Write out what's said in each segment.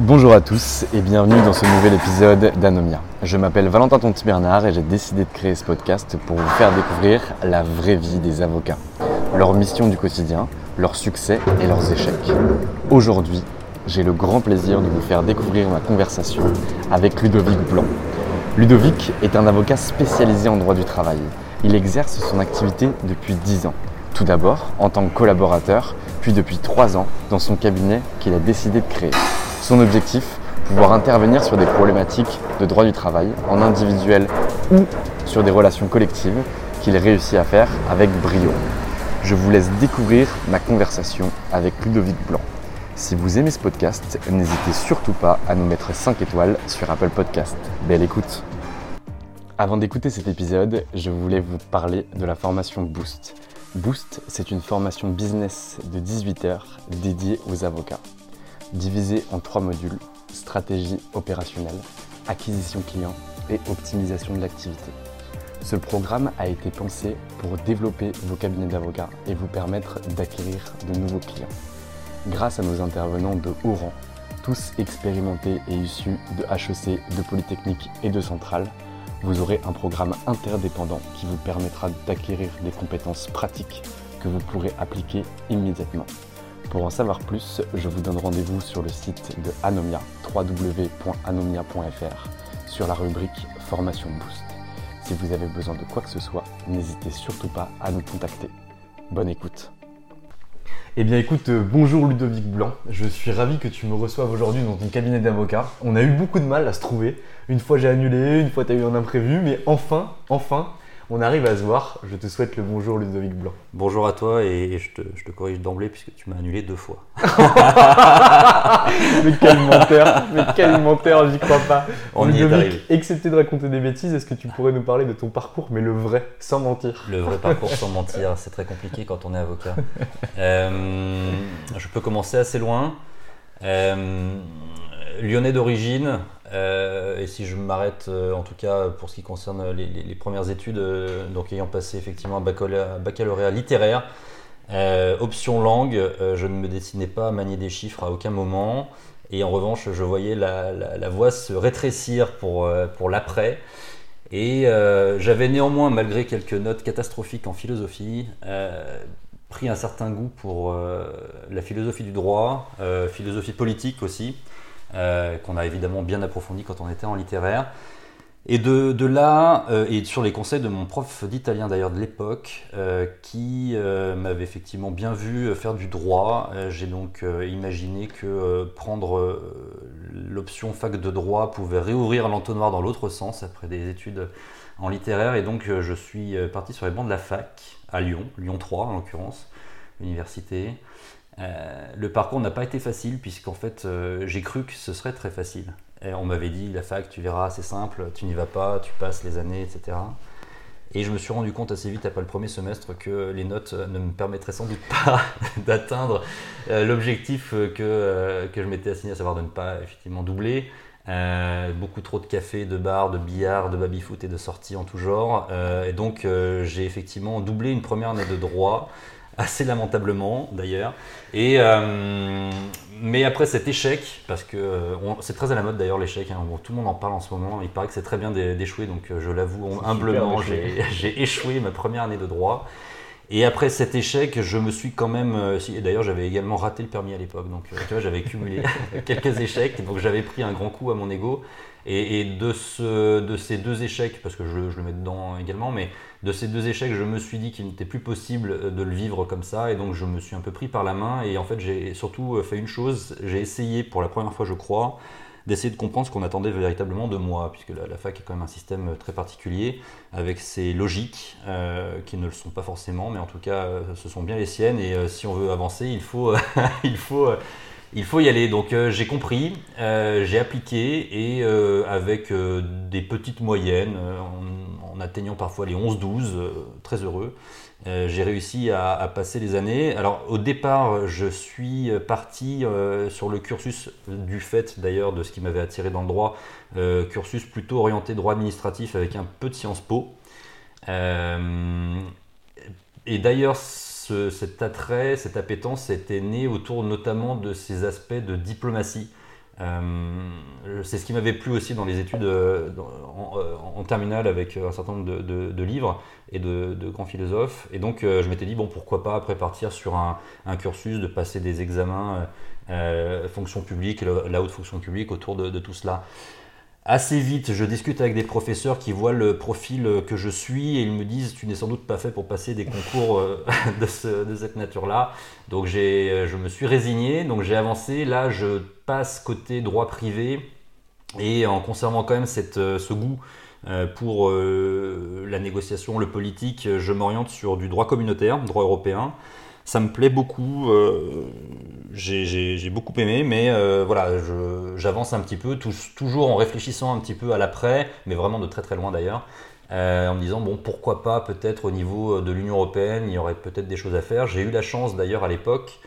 Bonjour à tous et bienvenue dans ce nouvel épisode d'Anomia. Je m'appelle Valentin Tonti Bernard et j'ai décidé de créer ce podcast pour vous faire découvrir la vraie vie des avocats, leur mission du quotidien, leurs succès et leurs échecs. Aujourd'hui, j'ai le grand plaisir de vous faire découvrir ma conversation avec Ludovic Blanc. Ludovic est un avocat spécialisé en droit du travail. Il exerce son activité depuis 10 ans. Tout d'abord en tant que collaborateur, puis depuis 3 ans dans son cabinet qu'il a décidé de créer. Son objectif, pouvoir intervenir sur des problématiques de droit du travail en individuel ou sur des relations collectives qu'il réussit à faire avec brio. Je vous laisse découvrir ma conversation avec Ludovic Blanc. Si vous aimez ce podcast, n'hésitez surtout pas à nous mettre 5 étoiles sur Apple Podcast. Belle écoute Avant d'écouter cet épisode, je voulais vous parler de la formation Boost. Boost, c'est une formation business de 18 heures dédiée aux avocats divisé en trois modules, stratégie opérationnelle, acquisition client et optimisation de l'activité. Ce programme a été pensé pour développer vos cabinets d'avocats et vous permettre d'acquérir de nouveaux clients. Grâce à nos intervenants de haut rang, tous expérimentés et issus de HEC, de Polytechnique et de Centrale, vous aurez un programme interdépendant qui vous permettra d'acquérir des compétences pratiques que vous pourrez appliquer immédiatement. Pour en savoir plus, je vous donne rendez-vous sur le site de Anomia, www.anomia.fr, sur la rubrique Formation Boost. Si vous avez besoin de quoi que ce soit, n'hésitez surtout pas à nous contacter. Bonne écoute. Eh bien écoute, euh, bonjour Ludovic Blanc, je suis ravi que tu me reçoives aujourd'hui dans ton cabinet d'avocat. On a eu beaucoup de mal à se trouver. Une fois j'ai annulé, une fois tu eu un imprévu, mais enfin, enfin, on arrive à se voir. Je te souhaite le bonjour Ludovic Blanc. Bonjour à toi et je te, corrige d'emblée puisque tu m'as annulé deux fois. mais quel menteur, mais quel menteur, j'y crois pas. On y est arrivé. Excepté de raconter des bêtises, est-ce que tu pourrais nous parler de ton parcours, mais le vrai, sans mentir? Le vrai parcours sans mentir, c'est très compliqué quand on est avocat. Euh, je peux commencer assez loin. Euh, lyonnais d'origine, euh, et si je m'arrête, euh, en tout cas pour ce qui concerne les, premières études, euh, donc ayant passé effectivement un baccalauréat, littéraire, option langue, je ne me dessinais pas à manier des chiffres à aucun moment. Et en revanche, je voyais la, voix se rétrécir pour, pour l'après. Et j'avais néanmoins, malgré quelques notes catastrophiques en philosophie, pris un certain goût pour la philosophie du droit, philosophie politique aussi. Euh, qu'on a évidemment bien approfondi quand on était en littéraire. Et de, là, euh, et sur les conseils de mon prof d'italien d'ailleurs de l'époque, euh, qui m'avait effectivement bien vu faire du droit, j'ai donc imaginé que prendre l'option fac de droit pouvait réouvrir l'entonnoir dans l'autre sens après des études en littéraire. Et donc je suis parti sur les bancs de la fac à Lyon, Lyon 3 en l'occurrence, université. Euh, le parcours n'a pas été facile puisqu'en fait euh, j'ai cru que ce serait très facile. Et on m'avait dit la fac tu verras c'est simple, tu n'y vas pas, tu passes les années etc. Et je me suis rendu compte assez vite après le premier semestre que les notes ne me permettraient sans doute pas d'atteindre euh, l'objectif que, je m'étais assigné, à savoir de ne pas effectivement doubler. beaucoup trop de café, de bars, de billard, de baby-foot et de sorties en tout genre. et donc j'ai effectivement doublé une première année de droit assez lamentablement d'ailleurs. Et mais après cet échec, parce que c'est très à la mode d'ailleurs l'échec, hein, tout le monde en parle en ce moment, il paraît que c'est très bien d'échouer, donc je l'avoue humblement, j'ai échoué ma première année de droit. Et après cet échec, je me suis quand même. Euh, d'ailleurs, j'avais également raté le permis à l'époque, donc euh, tu vois, j'avais cumulé quelques échecs, donc j'avais pris un grand coup à mon ego. Et, de, ce, de ces deux échecs, parce que je, je, le mets dedans également, mais de ces deux échecs, je me suis dit qu'il n'était plus possible de le vivre comme ça, et donc je me suis un peu pris par la main. Et en fait, j'ai surtout fait une chose j'ai essayé pour la première fois, je crois, d'essayer de comprendre ce qu'on attendait véritablement de moi, puisque la, fac est quand même un système très particulier, avec ses logiques, euh, qui ne le sont pas forcément, mais en tout cas, euh, ce sont bien les siennes, et euh, si on veut avancer, il faut, il faut, il faut y aller. Donc j'ai compris, j'ai appliqué, et avec des petites moyennes, en, en, atteignant parfois les 11-12, très heureux, euh, j'ai réussi à, passer les années. Alors au départ, je suis parti euh, sur le cursus du fait d'ailleurs de ce qui m'avait attiré dans le droit, euh, cursus plutôt orienté droit administratif avec un peu de Sciences Po. et d'ailleurs, cet attrait, cette appétence était né autour notamment de ces aspects de diplomatie. Euh, c'est ce qui m'avait plu aussi dans les études euh, euh, en, terminale avec un certain nombre de, livres et de, grands philosophes. Et donc je m'étais dit, bon, pourquoi pas après partir sur un, cursus, de passer des examens fonction publique, la haute fonction publique autour de, tout cela. Assez vite, je discute avec des professeurs qui voient le profil que je suis et ils me disent Tu n'es sans doute pas fait pour passer des concours de, cette nature-là. Donc je me suis résigné, donc j'ai avancé. Là, je côté droit privé et en conservant quand même euh, ce goût euh, pour euh, la négociation, le politique, je m'oriente sur du droit communautaire, droit européen. Ça me plaît beaucoup, j'ai beaucoup aimé, mais voilà, j'avance un petit peu, toujours en réfléchissant un petit peu à l'après, mais vraiment de très très loin d'ailleurs, en me disant, bon, pourquoi pas peut-être au niveau de l'Union Européenne, il y aurait peut-être des choses à faire. J'ai eu la chance d'ailleurs à l'époque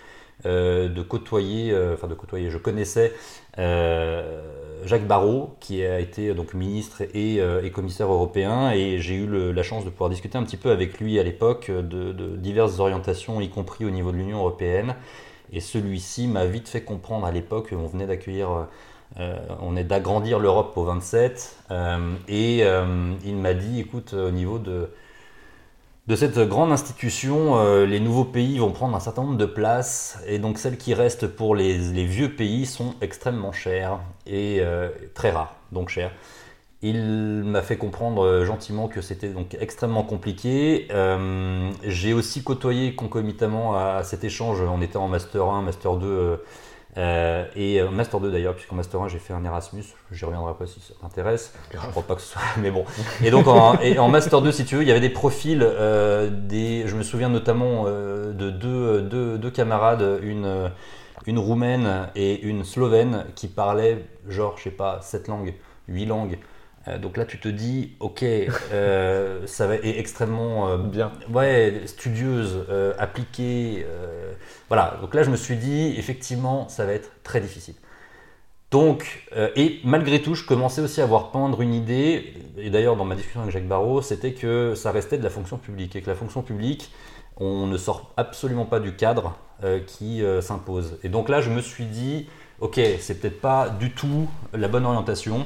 euh, de côtoyer, euh, enfin de côtoyer, je connaissais euh, Jacques Barrot, qui a été donc ministre et, commissaire européen, et j'ai eu la chance de pouvoir discuter un petit peu avec lui à l'époque de, diverses orientations, y compris au niveau de l'Union européenne. Et celui-ci m'a vite fait comprendre à l'époque, on venait d'accueillir, on est d'agrandir l'Europe au 27, et il m'a dit, écoute, au niveau de de cette grande institution, euh, les nouveaux pays vont prendre un certain nombre de places et donc celles qui restent pour les, vieux pays sont extrêmement chères et euh, très rares, donc chères. Il m'a fait comprendre euh, gentiment que c'était donc extrêmement compliqué. J'ai aussi côtoyé concomitamment à, cet échange, on était en Master 1, Master 2 euh, et euh, Master 2 d'ailleurs, puisqu'en Master 1 j'ai fait un Erasmus, j'y reviendrai pas si ça t'intéresse, je crois pas que ce soit, mais bon. Et donc en, et en, Master 2, si tu veux, il y avait des profils, euh, des, je me souviens notamment euh, de deux, deux, deux, camarades, une, une roumaine et une slovène qui parlaient genre, je sais pas, sept langues, huit langues. Euh, donc là, tu te dis, ok, euh, ça va être extrêmement euh, bien, ouais, studieuse, appliquée, voilà. Donc là, je me suis dit, effectivement, ça va être très difficile. Donc, et malgré tout, je commençais aussi à avoir peindre une idée, et d'ailleurs dans ma discussion avec Jacques Barrault, c'était que ça restait de la fonction publique, et que la fonction publique, on ne sort absolument pas du cadre qui s'impose. Et donc là, je me suis dit, ok, c'est peut-être pas du tout la bonne orientation,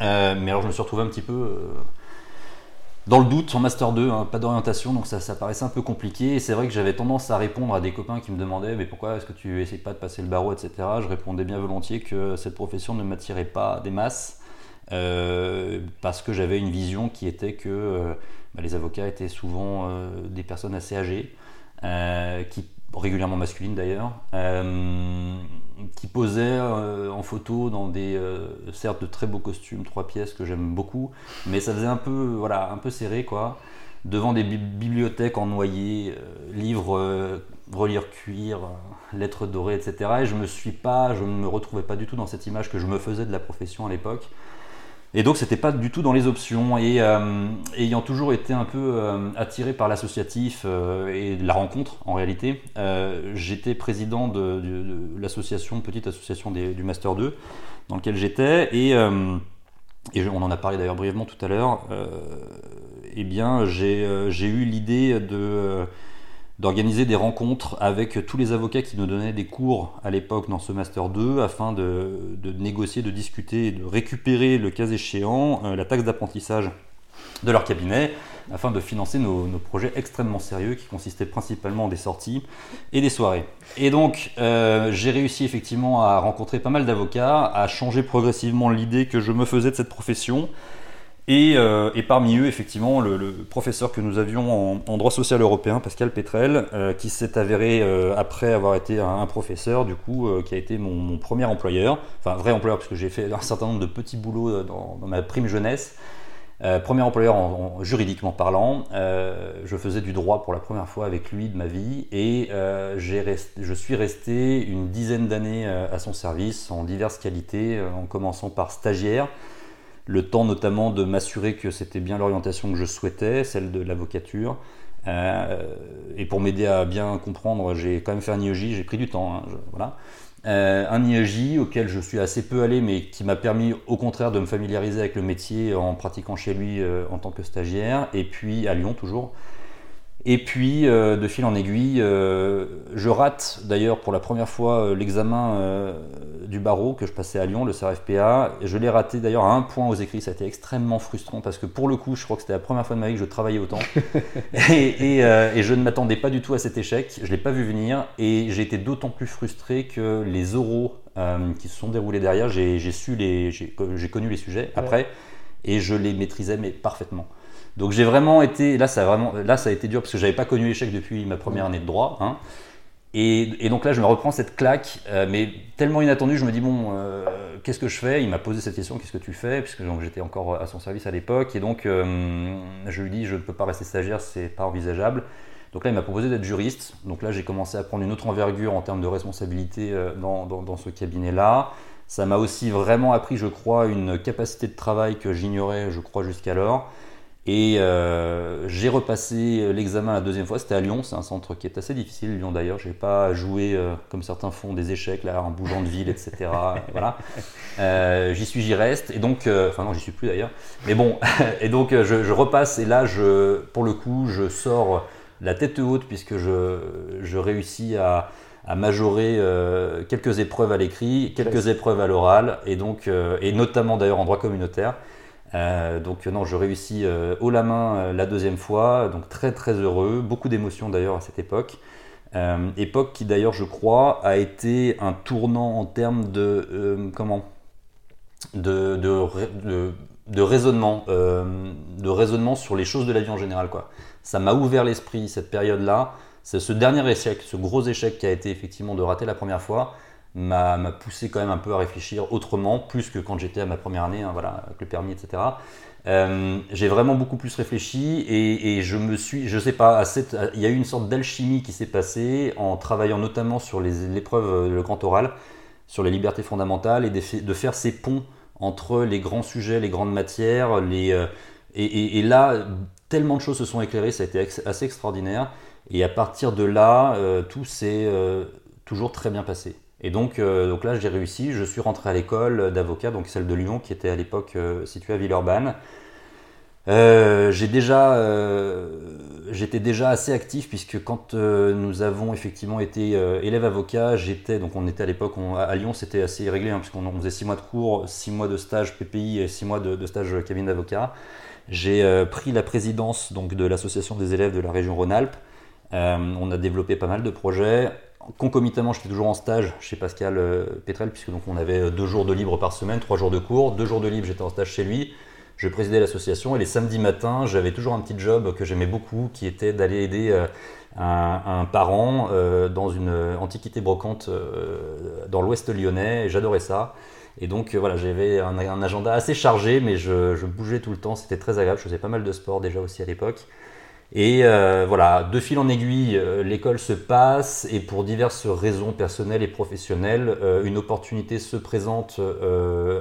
euh, mais alors je me suis retrouvé un petit peu euh, dans le doute en Master 2, hein, pas d'orientation, donc ça, ça, paraissait un peu compliqué. Et c'est vrai que j'avais tendance à répondre à des copains qui me demandaient mais pourquoi est-ce que tu essayes pas de passer le barreau, etc. Je répondais bien volontiers que cette profession ne m'attirait pas des masses. Euh, parce que j'avais une vision qui était que bah, les avocats étaient souvent des personnes assez âgées, qui régulièrement masculines d'ailleurs, qui posait euh, en photo dans des euh, certes de très beaux costumes, trois pièces que j'aime beaucoup, mais ça faisait un peu voilà un peu serré quoi, devant des bibliothèques en noyer, euh, livres relire cuir, lettres dorées, etc. Et je me suis pas, je ne me retrouvais pas du tout dans cette image que je me faisais de la profession à l'époque. Et donc c'était pas du tout dans les options. Et euh, ayant toujours été un peu euh, attiré par l'associatif euh, et la rencontre en réalité, j'étais président de, l'association, petite association du Master 2, dans lequel j'étais. Et, et, on en a parlé d'ailleurs brièvement tout à l'heure. eh bien j'ai eu l'idée de d'organiser des rencontres avec tous les avocats qui nous donnaient des cours à l'époque dans ce Master 2 afin de, négocier, de discuter de récupérer, le cas échéant, euh, la taxe d'apprentissage de leur cabinet afin de financer nos, projets extrêmement sérieux qui consistaient principalement en des sorties et des soirées. Et donc euh, j'ai réussi effectivement à rencontrer pas mal d'avocats, à changer progressivement l'idée que je me faisais de cette profession euh, et, parmi eux, effectivement, le, professeur que nous avions en, droit social européen, Pascal Petrel, euh, qui s'est avéré, euh, après avoir été un, professeur, du coup, qui a été mon, premier employeur, enfin vrai employeur, parce que j'ai fait un certain nombre de petits boulots dans, ma prime jeunesse. premier employeur en, juridiquement parlant, je faisais du droit pour la première fois avec lui de ma vie et je suis resté une dizaine d'années à son service en diverses qualités, en commençant par stagiaire, le temps notamment de m'assurer que c'était bien l'orientation que je souhaitais, celle de l'avocature. Euh, et pour m'aider à bien comprendre, j'ai quand même fait un IEJ, j'ai pris du temps. Hein, voilà. Euh, un IEJ auquel je suis assez peu allé, mais qui m'a permis au contraire de me familiariser avec le métier en pratiquant chez lui euh, en tant que stagiaire, et puis à Lyon toujours. Et puis, euh, de fil en aiguille, euh, je rate d'ailleurs pour la première fois euh, l'examen du barreau que je passais à Lyon, le CRFPA. Je l'ai raté d'ailleurs à un point aux écrits, ça a été extrêmement frustrant parce que pour le coup, je crois que c'était la première fois de ma vie que je travaillais autant. et, je ne m'attendais pas du tout à cet échec, je ne l'ai pas vu venir et j'ai été d'autant plus frustré que les oraux qui se sont déroulés derrière, j'ai su les, j'ai connu les sujets après et je les maîtrisais mais parfaitement. Donc j'ai vraiment été, là ça a vraiment, là ça a été dur parce que j'avais pas connu l'échec depuis ma première année de droit. Hein. Et, donc là je me reprends cette claque, euh, mais tellement inattendue, je me dis bon, euh, qu'est-ce que je fais? Il m'a posé cette question, qu'est-ce que tu fais? Puisque j'étais encore à son service à l'époque, et donc euh, je lui dis je ne peux pas rester stagiaire, c'est pas envisageable. Donc là il m'a proposé d'être juriste. Donc là j'ai commencé à prendre une autre envergure en termes de responsabilité dans, dans ce cabinet-là. Ça m'a aussi vraiment appris, je crois, une capacité de travail que j'ignorais, je crois, jusqu'alors. Et euh, j'ai repassé l'examen la deuxième fois, c'était à Lyon, c'est un centre qui est assez difficile, Lyon d'ailleurs, j'ai pas joué euh, comme certains font des échecs là en bougeant de ville, etc. voilà. Euh, j'y suis, j'y reste, et donc, enfin non, j'y suis plus d'ailleurs, mais bon, et donc je, repasse, et là, je, pour le coup, je sors la tête haute puisque je, je réussis à, à majorer quelques épreuves à l'écrit, quelques épreuves à l'oral, et donc, et notamment d'ailleurs en droit communautaire. Euh, donc non, je réussis euh, haut la main euh, la deuxième fois, donc très très heureux, beaucoup d'émotions d'ailleurs à cette époque. époque qui d'ailleurs je crois a été un tournant en termes de comment? De, de, raisonnement, de raisonnement sur les choses de la vie en général quoi. Ça m'a ouvert l'esprit cette période-là. C'est ce dernier échec, ce gros échec qui a été effectivement de rater la première fois m'a poussé quand même un peu à réfléchir autrement, plus que quand j'étais à ma première année, hein, voilà, avec le permis, etc. Euh, j'ai vraiment beaucoup plus réfléchi et, je me suis, je sais pas, il y a eu une sorte d'alchimie qui s'est passée en travaillant notamment sur l'épreuve, le grand oral, sur les libertés fondamentales et de, faire ces ponts entre les grands sujets, les grandes matières, euh, et, là, tellement de choses se sont éclairées, ça a été assez extraordinaire. Et à partir de là, euh, tout s'est toujours très bien passé. Et donc, euh, donc là, j'ai réussi. Je suis rentré à l'école d'avocat, donc celle de Lyon, qui était à l'époque euh, située à Villeurbanne. Euh, j'étais déjà assez actif puisque quand nous avons effectivement été élève avocat, j'étais donc on était à l'époque à Lyon, c'était assez réglé hein, puisqu'on faisait six mois de cours, six mois de stage PPI et six mois de, de stage cabinet d'avocat. J'ai pris la présidence donc de l'association des élèves de la région Rhône-Alpes. on a développé pas mal de projets. Concomitamment, j'étais toujours en stage chez Pascal euh, Petrel, puisque donc on avait euh, deux jours de libre par semaine, trois jours de cours. Deux jours de libre, j'étais en stage chez lui. Je présidais l'association et les samedis matins, j'avais toujours un petit job que j'aimais beaucoup, qui était d'aller aider euh, un, parent dans une antiquité brocante dans l'ouest lyonnais. J'adorais ça. Et donc voilà, j'avais un, agenda assez chargé, mais je, je bougeais tout le temps. C'était très agréable. Je faisais pas mal de sport déjà aussi à l'époque. Et euh, voilà, de fil en aiguille, euh, l'école se passe et pour diverses raisons personnelles et professionnelles, euh, une opportunité se présente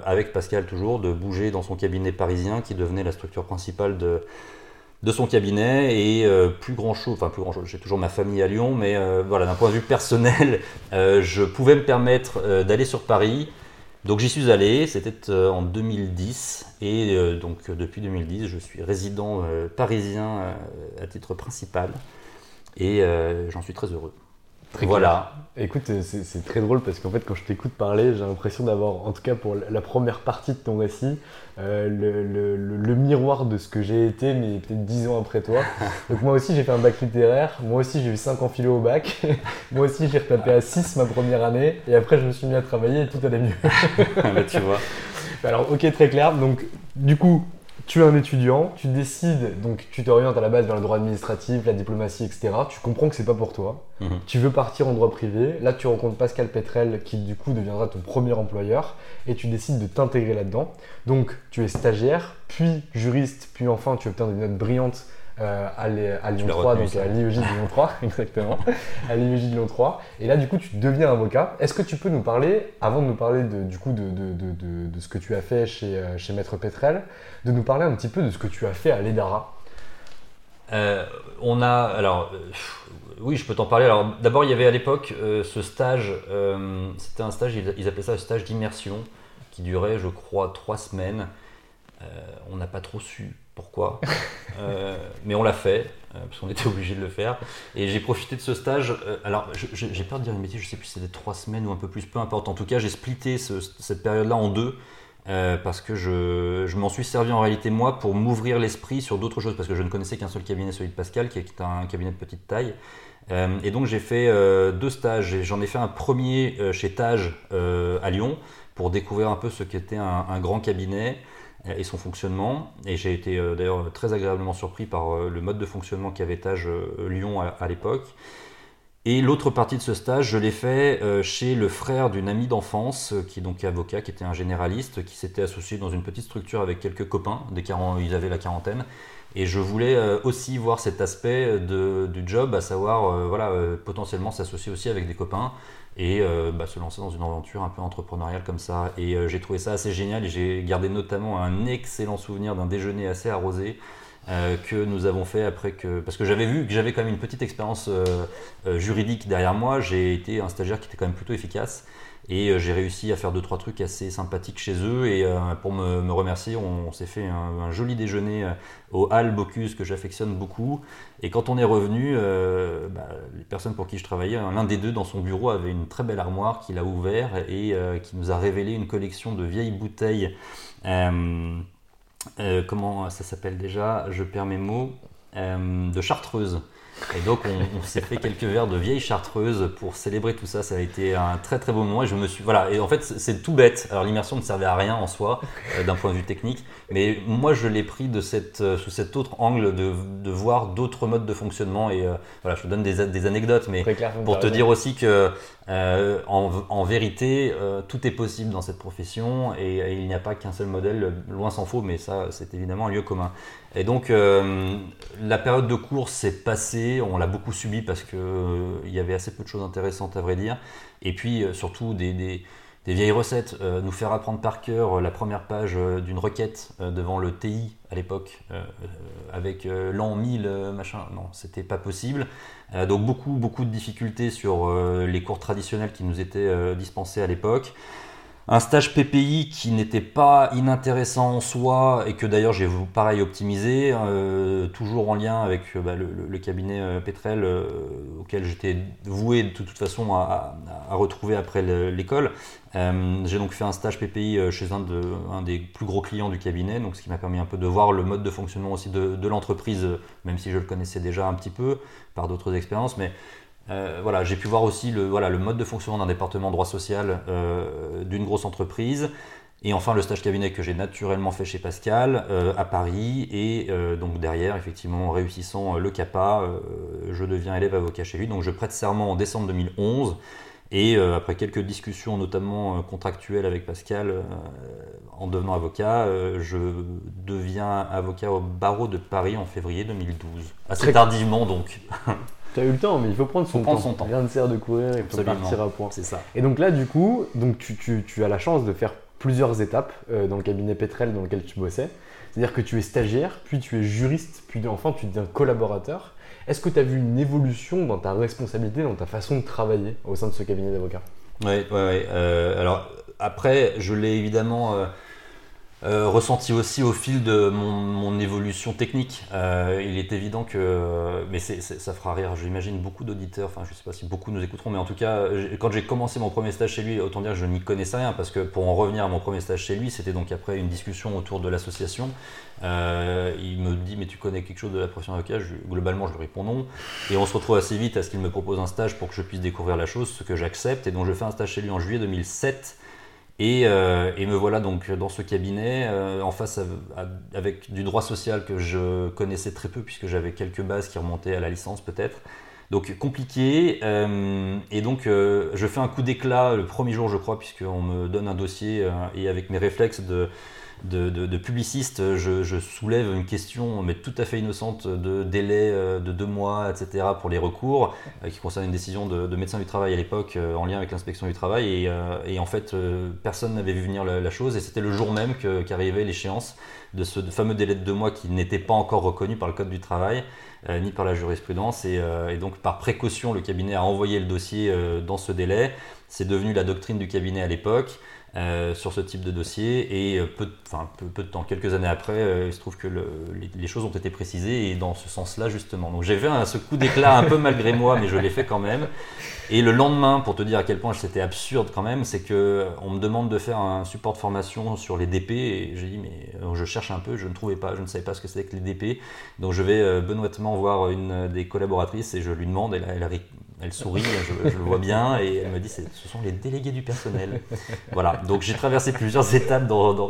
avec Pascal toujours de bouger dans son cabinet parisien qui devenait la structure principale de, de son cabinet et plus grand chose, enfin plus grand chose, j'ai toujours ma famille à Lyon, mais voilà, d'un point de vue personnel, je pouvais me permettre d'aller sur Paris donc j'y suis allé, c'était euh, en 2010 et euh, donc depuis 2010 je suis résident euh, parisien à titre principal. Et euh, j'en suis très heureux. Très voilà. Écoute, euh, c'est très drôle parce qu'en fait, quand je t'écoute parler, j'ai l'impression d'avoir, en tout cas pour la première partie de ton récit, euh, le, le- le- le miroir de ce que j'ai été, mais peut-être 10 ans après toi. Donc moi aussi, j'ai fait un bac littéraire. Moi aussi, j'ai eu 5 ans philo au bac. moi aussi, j'ai retapé à 6 ma première année. Et après, je me suis mis à travailler et tout allait mieux. Bah, tu vois. Alors, ok, très clair. Donc, du coup, tu es un étudiant, tu décides, donc tu t'orientes à la base vers le droit administratif, la diplomatie, etc. Tu comprends que c'est pas pour toi. Mhm. Tu veux partir en droit privé. Là, tu rencontres Pascal Petrel, qui du coup deviendra ton premier employeur, et tu décides de t'intégrer là-dedans. Donc, tu es stagiaire, puis juriste, puis enfin, tu obtiens des notes brillantes euh, à, Lyon l'as 3, retenu, donc ça. à l'IEJ de Lyon 3, exactement, à l'IEJ de Lyon 3. Et là, du coup, tu deviens avocat. Est-ce que tu peux nous parler, avant de nous parler de, du coup de, de- de- de- de ce que tu as fait chez, euh, chez Maître Petrel, de nous parler un petit peu de ce que tu as fait à l'EDARA? Euh, on a, alors, pff, oui, je peux t'en parler. Alors, d'abord, il y avait à l'époque euh, ce stage, euh, c'était un stage, ils, ils appelaient ça le stage d'immersion, qui durait, je crois, trois semaines. Euh, on n'a pas trop su pourquoi, Euh, mais on l'a fait, euh, parce qu'on était obligé de le faire. Et j'ai profité de ce stage. alors, j'ai peur de dire une bêtise, je sais plus si c'était trois semaines ou un peu plus, peu importe. En tout cas, j'ai splitté ce- cette période-là en deux. parce que je, je m'en suis servi en réalité moi pour m'ouvrir l'esprit sur d'autres choses parce que je ne connaissais qu'un seul cabinet, celui de Pascal, qui est un cabinet de petite taille. Et donc j'ai fait deux stages. J'en ai fait un premier chez Tage à Lyon pour découvrir un peu ce qu'était un, grand cabinet et son fonctionnement. Et j'ai été euh, d'ailleurs très agréablement surpris par euh, le mode de fonctionnement qu'avait Tage euh, Lyon à, l'époque. Et l'autre partie de ce stage, je l'ai fait euh, chez le frère d'une amie d'enfance, qui est donc avocat, qui était un généraliste, qui s'était associé dans une petite structure avec quelques copains, des 40, ils avaient la quarantaine. Et je voulais aussi voir cet aspect de, du job, à savoir voilà, potentiellement s'associer aussi avec des copains et euh, bah, se lancer dans une aventure un peu entrepreneuriale comme ça. Et euh, j'ai trouvé ça assez génial et j'ai gardé notamment un excellent souvenir d'un déjeuner assez arrosé euh, que nous avons fait après que parce que j'avais vu que j'avais quand même une petite expérience euh, juridique derrière moi j'ai été un stagiaire qui était quand même plutôt efficace et euh, j'ai réussi à faire deux trois trucs assez sympathiques chez eux et euh, pour me, me remercier on, s'est fait un, joli déjeuner euh, au Hall Bocuse que j'affectionne beaucoup et quand on est revenu bah, les personnes pour qui je travaillais l'un des deux dans son bureau avait une très belle armoire qu'il a ouvert et qui nous a révélé une collection de vieilles bouteilles comment ça s'appelle déjà? Je perds mes mots. de chartreuse. Et donc on, on s'est fait quelques verres de vieilles chartreuses pour célébrer tout ça. Ça a été un très très beau moment. Et je me suis voilà. Et en fait c'est tout bête. Alors l'immersion ne servait à rien en soi euh, d'un point de vue technique, mais moi je l'ai pris de cette euh, sous cet autre angle de, de voir d'autres modes de fonctionnement. Et euh, voilà, je te donne des, des anecdotes, mais clair. pour te dire aussi que euh, en, vérité, euh, tout est possible dans cette profession et, il n'y a pas qu'un seul modèle, loin s'en faut, mais ça c'est évidemment un lieu commun. Et donc euh, la période de course s'est passée, on l'a beaucoup subi parce que euh, il y avait assez peu de choses intéressantes à vrai dire, et puis surtout des- des vieilles recettes, euh, nous faire apprendre par cœur euh, la première page euh, d'une requête devant le TI à l'époque, avec l'an 1000, euh, machin, non, c'était pas possible. Donc beaucoup, beaucoup de difficultés sur les cours traditionnels qui nous étaient dispensés à l'époque. Un stage PPI qui n'était pas inintéressant en soi et que d'ailleurs j'ai pareil optimisé, euh, toujours en lien avec euh, bah, le, cabinet euh, Petrel euh, auquel j'étais voué de toute façon à, retrouver après le- l'école. J'ai donc fait un stage PPI chez un, de- un des plus gros clients du cabinet, donc ce qui m'a permis un peu de voir le mode de fonctionnement aussi de, l'entreprise, même si je le connaissais déjà un petit peu par d'autres expériences. Euh, voilà, j'ai pu voir aussi le, voilà, le mode de fonctionnement d'un département droit social euh, d'une grosse entreprise. Et enfin, le stage cabinet que j'ai naturellement fait chez Pascal euh, à Paris. Et donc derrière, effectivement, en réussissant le CAPA, je deviens élève avocat chez lui. Donc je prête serment en décembre 2011. Et après quelques discussions, notamment contractuelles avec Pascal, en devenant avocat, je deviens avocat au barreau de Paris en février 2012. Assez tardivement donc, Tu as eu le temps, mais il faut prendre son, Faut prendre temps. son temps. Rien ne sert de courir, faut Absolument. partir à point. c'est ça. Et donc là, du coup, donc tu, tu- tu as la chance de faire plusieurs étapes euh, dans le cabinet Petrel dans lequel tu bossais. C'est-à-dire que tu es stagiaire, puis tu es juriste, puis enfin tu deviens collaborateur. Est-ce que tu as vu une évolution dans ta responsabilité, dans ta façon de travailler au sein de ce cabinet d'avocats? Oui, ouais. Euh, alors après, je l'ai évidemment. euh, euh, ressenti aussi au fil de mon, évolution technique. Euh, il est évident que, mais ça fera rire, j'imagine beaucoup d'auditeurs, enfin je ne sais pas si beaucoup nous écouteront, mais en tout cas, quand j'ai commencé mon premier stage chez lui, autant dire que je n'y connaissais rien, parce que pour en revenir à mon premier stage chez lui, c'était donc après une discussion autour de l'association. Euh, il me dit, mais tu connais quelque chose de la profession d'avocat? Globalement, je lui réponds non. Et on se retrouve assez vite à ce qu'il me propose un stage pour que je puisse découvrir la chose, ce que j'accepte, et donc je fais un stage chez lui en juillet 2007. Euh, et, me voilà donc dans ce cabinet, euh, en face avec du droit social que je connaissais très peu, puisque j'avais quelques bases qui remontaient à la licence peut-être. Donc compliqué. Euh, et donc je fais un coup d'éclat le premier jour, je crois, puisqu'on me donne un dossier et avec mes réflexes de de, publiciste, je, soulève une question, mais tout à fait innocente, de délai euh, de deux mois, etc., pour les recours, euh, qui concerne une décision de, médecin du travail à l'époque, euh, en lien avec l'inspection du travail. Et, en fait, personne n'avait vu venir la, chose, et c'était le jour même qu'arrivait l'échéance de ce fameux délai de deux mois qui n'était pas encore reconnu par le Code du travail. ni par la jurisprudence. Et, donc, par précaution, le cabinet a envoyé le dossier dans ce délai. C'est devenu la doctrine du cabinet à l'époque. Euh, sur ce type de dossier. Et euh, peu, enfin, peu, de temps, quelques années après, euh, il se trouve que les, choses ont été précisées et dans ce sens-là, justement. Donc j'ai fait un, ce coup d'éclat un peu malgré moi, mais je l'ai fait quand même. Et le lendemain, pour te dire à quel point c'était absurde quand même, c'est que on me demande de faire un support de formation sur les DP et j'ai dit mais je cherche un peu, je ne trouvais pas, je ne savais pas ce que c'était que les DP. Donc je vais benoîtement voir une des collaboratrices et je lui demande, elle, elle, elle sourit, je, le vois bien, et elle me dit ce sont les délégués du personnel. Voilà, donc j'ai traversé plusieurs étapes dans,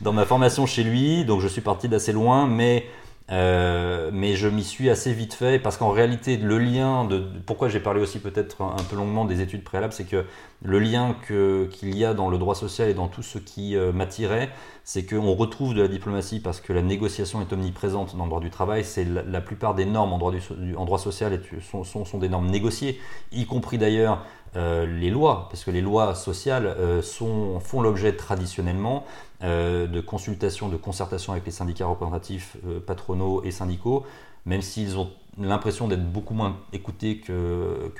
dans, ma formation chez lui, donc je suis parti d'assez loin, mais, euh, mais je m'y suis assez vite fait, parce qu'en réalité, le lien, de, pourquoi j'ai parlé aussi peut-être un, peu longuement des études préalables, c'est que le lien qu'il y a dans le droit social et dans tout ce qui euh, m'attirait, c'est qu'on retrouve de la diplomatie parce que la négociation est omniprésente dans le droit du travail. C'est la, plupart des normes en droit, en droit social sont, sont, des normes négociées, y compris d'ailleurs euh, les lois, parce que les lois sociales euh, sont, font l'objet traditionnellement euh, de consultations, de concertations avec les syndicats représentatifs patronaux et syndicaux, même s'ils ont l'impression d'être beaucoup moins écoutés que,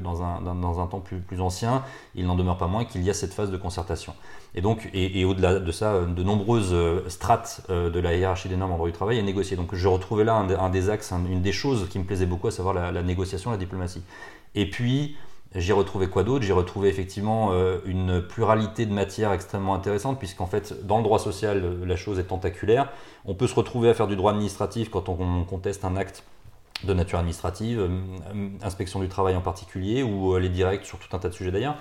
dans, un, dans, un, temps plus, plus ancien, il n'en demeure pas moins qu'il y a cette phase de concertation. Et donc, et, au-delà de ça, de nombreuses strates de la hiérarchie des normes en droit du travail est négociée. Donc je retrouvais là un, des axes, une des choses qui me plaisait beaucoup, à savoir la négociation, la diplomatie. Et puis, j'ai retrouvé quoi d'autre? J'ai retrouvé effectivement euh, une pluralité de matières extrêmement intéressante, puisqu'en fait, dans le droit social, la chose est tentaculaire. On peut se retrouver à faire du droit administratif quand on conteste un acte de nature administrative, euh, inspection du travail en particulier, ou euh, les directs sur tout un tas de sujets d'ailleurs.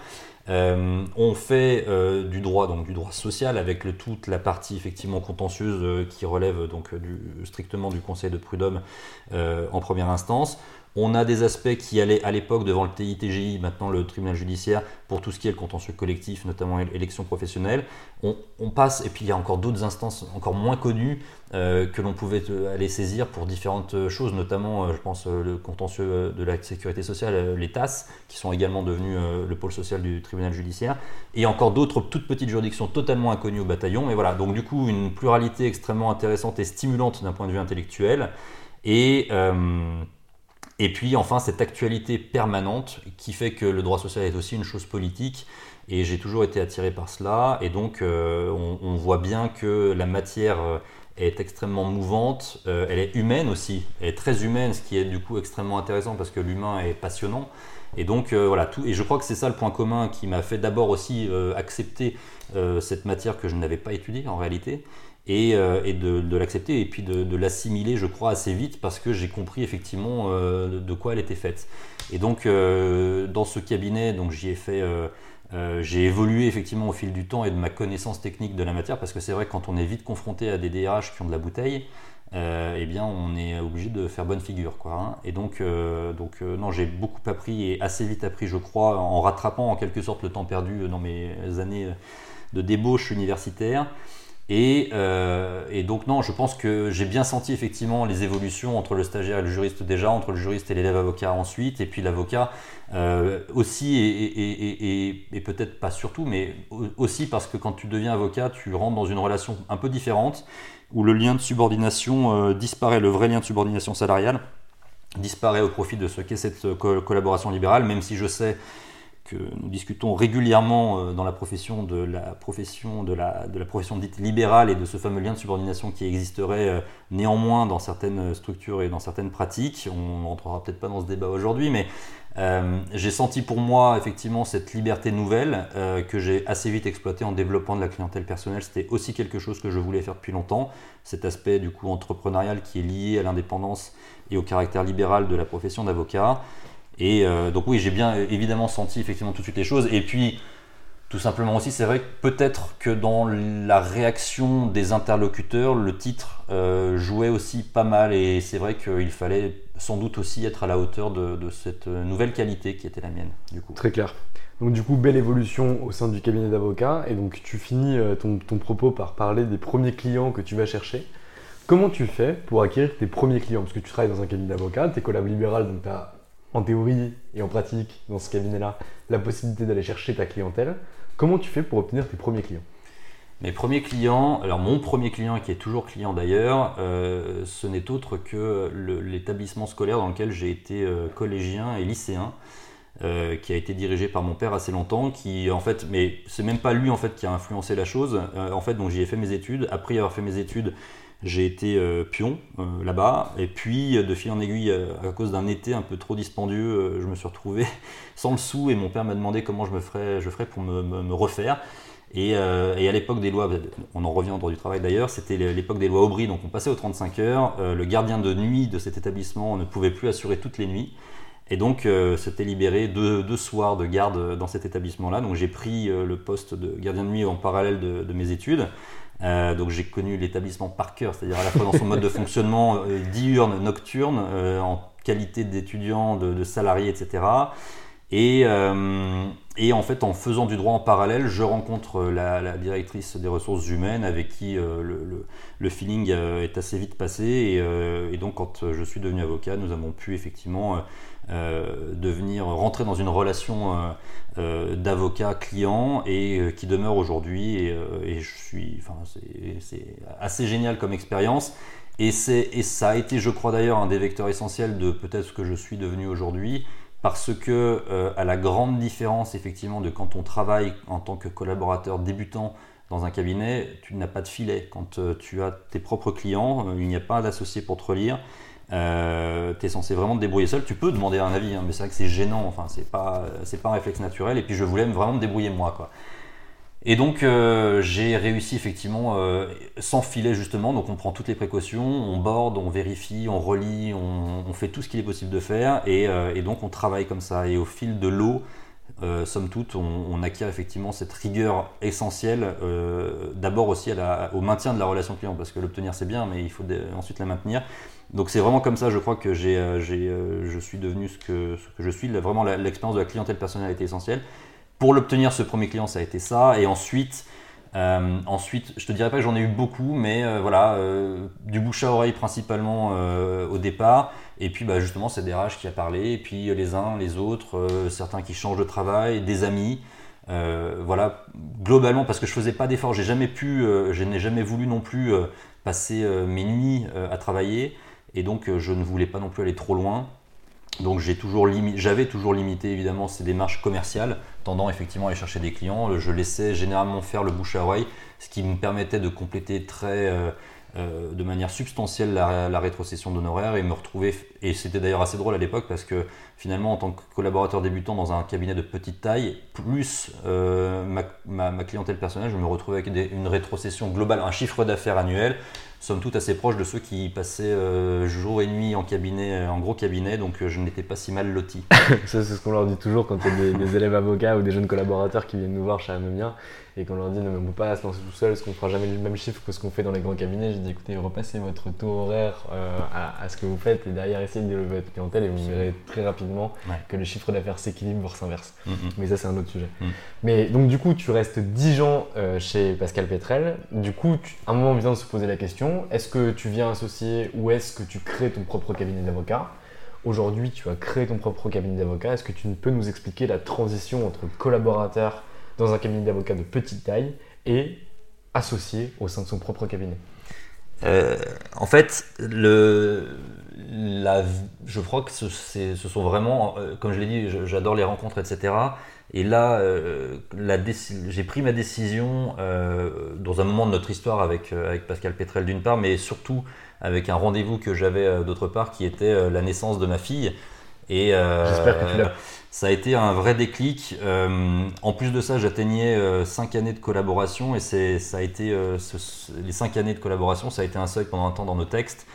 on fait du droit, donc du droit social, avec le, toute la partie effectivement contentieuse qui relève donc strictement du Conseil de prud'homme en première instance. On a des aspects qui allaient à l'époque devant le TITGI, maintenant le tribunal judiciaire, pour tout ce qui est le contentieux collectif, notamment élection professionnelle. On, passe, et puis il y a encore d'autres instances encore moins connues euh, que l'on pouvait euh, aller saisir pour différentes euh, choses, notamment, je pense, le contentieux de la sécurité sociale, les TAS, qui sont également devenus le pôle social du tribunal judiciaire, et encore d'autres toutes petites juridictions totalement inconnues au bataillon. Et voilà, donc du coup, une pluralité extrêmement intéressante et stimulante d'un point de vue intellectuel. Et. Et puis enfin cette actualité permanente qui fait que le droit social est aussi une chose politique et j'ai toujours été attiré par cela. Et donc euh, on, voit bien que la matière euh, est extrêmement mouvante, euh, elle est humaine aussi, elle est très humaine ce qui est du coup extrêmement intéressant parce que l'humain est passionnant. Et donc voilà tout et je crois que c'est ça le point commun qui m'a fait d'abord aussi accepter cette matière que je n'avais pas étudiée en réalité et, euh, de, l'accepter et puis de, l'assimiler, je crois, assez vite parce que j'ai compris effectivement euh, de quoi elle était faite. Et donc, euh, dans ce cabinet, donc j'y ai fait. j'ai évolué effectivement au fil du temps et de ma connaissance technique de la matière parce que c'est vrai que quand on est vite confronté à des DRH qui ont de la bouteille, eh bien on est obligé de faire bonne figure. Quoi, hein. Et donc, donc non, j'ai beaucoup appris et assez vite appris, je crois, en rattrapant en quelque sorte le temps perdu dans mes années de débauche universitaire. Euh, et, donc non, je pense que j'ai bien senti effectivement les évolutions entre le stagiaire et le juriste déjà, entre le juriste et l'élève avocat ensuite, et puis l'avocat euh, aussi, et, peut-être pas surtout, mais aussi parce que quand tu deviens avocat, tu rentres dans une relation un peu différente, où le lien de subordination euh, disparaît, le vrai lien de subordination salariale disparaît au profit de ce qu'est cette collaboration libérale, même si je sais que nous discutons régulièrement euh, dans la profession de la profession de la, de la profession dite libérale et de ce fameux lien de subordination qui existerait euh, néanmoins dans certaines structures et dans certaines pratiques. On rentrera peut-être pas dans ce débat aujourd'hui, mais euh, j'ai senti pour moi effectivement cette liberté nouvelle que j'ai assez vite exploitée en développant de la clientèle personnelle. C'était aussi quelque chose que je voulais faire depuis longtemps. Cet aspect du coup entrepreneurial qui est lié à l'indépendance et au caractère libéral de la profession d'avocat. Et euh, donc oui, j'ai bien évidemment senti effectivement tout de suite les choses. Et puis, tout simplement aussi, c'est vrai que peut-être que dans la réaction des interlocuteurs, le titre euh, jouait aussi pas mal. Et c'est vrai qu'il fallait sans doute aussi être à la hauteur de, cette nouvelle qualité qui était la mienne, du coup. Très clair. Donc du coup, belle évolution au sein du cabinet d'avocats. Et donc tu finis euh, ton, propos par parler des premiers clients que tu vas chercher. Comment tu fais pour acquérir tes premiers clients? Parce que tu travailles dans un cabinet d'avocats, tu es collab libéral, donc tu as en théorie et en pratique, dans ce cabinet-là, la possibilité d'aller chercher ta clientèle. Comment tu fais pour obtenir tes premiers clients? Mes premiers clients, alors mon premier client qui est toujours client d'ailleurs, euh, ce n'est autre que l'établissement scolaire dans lequel j'ai été euh, collégien et lycéen, euh, qui a été dirigé par mon père assez longtemps, qui en fait, mais c'est même pas lui en fait qui a influencé la chose. en fait, donc j'y ai fait mes études. Après avoir fait mes études, j'ai été euh, pion euh, là-bas, et puis de fil en aiguille, euh, à cause d'un été un peu trop dispendieux, je me suis retrouvé sans le sou, et mon père m'a demandé comment je me ferais, je ferais pour me, refaire. Et, à l'époque des lois, on en revient au droit du travail d'ailleurs, c'était l'époque des lois Aubry, donc on passait aux 35 heures. le gardien de nuit de cet établissement ne pouvait plus assurer toutes les nuits. Et donc, c'était libéré deux, soirs de garde dans cet établissement-là. Donc, j'ai pris le poste de gardien de nuit en parallèle de mes études. Euh, donc j'ai connu l'établissement par cœur, c'est-à-dire à la fois dans son mode de fonctionnement euh, diurne, nocturne, euh, en qualité d'étudiant, de, de, salarié, etc. Et, et, en fait, en faisant du droit en parallèle, je rencontre la, directrice des ressources humaines avec qui le, le, feeling est assez vite passé. Et, donc, quand je suis devenu avocat, nous avons pu effectivement euh, devenir rentrer dans une relation euh, euh, d'avocat client et qui demeure aujourd'hui. Et, je suis enfin c'est assez génial comme expérience. Et ça a été je crois d'ailleurs un des vecteurs essentiels de peut-être ce que je suis devenu aujourd'hui parce que à la grande différence effectivement de quand on travaille en tant que collaborateur débutant dans un cabinet, tu n'as pas de filet. Quand tu as tes propres clients, il n'y a pas d'associé pour te relire. Euh, tu es censé vraiment te débrouiller seul. Tu peux demander un avis, hein, mais c'est vrai que c'est gênant. Enfin, c'est pas, c'est pas un réflexe naturel. Et puis, je voulais vraiment me débrouiller moi, quoi. Et donc, euh, j'ai réussi effectivement euh, sans filet justement. Donc, on prend toutes les précautions, on borde, on vérifie, on relit, on, fait tout ce qu'il est possible de faire. Et, donc, on travaille comme ça. Et au fil de l'eau, somme toute, on, acquiert effectivement cette rigueur essentielle. D'abord aussi au maintien de la relation client, parce que l'obtenir c'est bien, mais il faut ensuite la maintenir. Donc c'est vraiment comme ça, je crois que j'ai, euh, euh, je suis devenu ce que, ce que je suis. Vraiment, l'expérience de la clientèle personnelle a été essentielle. Pour l'obtenir, ce premier client, ça a été ça. Et ensuite, euh, ensuite, je te dirais pas que j'en ai eu beaucoup, mais voilà, du bouche à oreille principalement au départ. Et puis bah, justement, c'est des RH qui a parlé, et puis les uns, les autres, certains qui changent de travail, des amis. voilà, globalement, parce que je faisais pas d'efforts, j'ai jamais pu, je n'ai jamais voulu non plus passer mes nuits à travailler. Et donc, euh, je ne voulais pas non plus aller trop loin. Donc j'avais toujours limité évidemment ces démarches commerciales, tendant effectivement à aller chercher des clients. Je laissais généralement faire le bouche à oreille, ce qui me permettait de compléter très, euh, euh, de manière substantielle la, rétrocession d'honoraires et me retrouver. Et c'était d'ailleurs assez drôle à l'époque parce que finalement, en tant que collaborateur débutant dans un cabinet de petite taille, plus ma, clientèle personnelle, je me retrouvais avec une rétrocession globale, un chiffre d'affaires annuel somme toute assez proche de ceux qui passaient euh, jour et nuit en cabinet, euh, en gros cabinet, donc euh, je n'étais pas si mal loti. c'est ce qu'on leur dit toujours quand il y a des, élèves avocats ou des jeunes collaborateurs qui viennent nous voir chez Anomia et qu'on leur dit non, mais on ne peut pas se lancer tout seul, parce qu'on ne fera jamais le même chiffre que ce qu'on fait dans les grands cabinets. Je dis écoutez, repassez votre taux horaire à, ce que vous faites et derrière essayez de développer votre clientèle et vous verrez très rapidement que le chiffre d'affaires s'équilibre, voire s'inverse. Mm, mm. Mais ça, c'est un autre sujet. Mm. Mais donc, du coup, tu restes 10 ans chez Pascal Petrel. Du coup, à un moment vient de se poser la question est-ce que tu viens associer ou est-ce que tu crées ton propre cabinet d'avocat? Aujourd'hui, tu as créé ton propre cabinet d'avocat. Est-ce que tu peux nous expliquer la transition entre collaborateur dans un cabinet d'avocat de petite taille et associé au sein de son propre cabinet? En fait, je crois que ce, sont vraiment, comme je l'ai dit, j'adore les rencontres, etc. Et là, j'ai pris ma décision dans un moment de notre histoire avec, Pascal Petrel d'une part, mais surtout avec un rendez-vous que j'avais d'autre part qui était la naissance de ma fille. J'espère que tu l'as ça a été un vrai déclic. Euh, en plus de ça, j'atteignais 5 euh, années de collaboration et c'est, ça a été, euh, les 5 années de collaboration, ça a été un seuil pendant un temps dans nos textes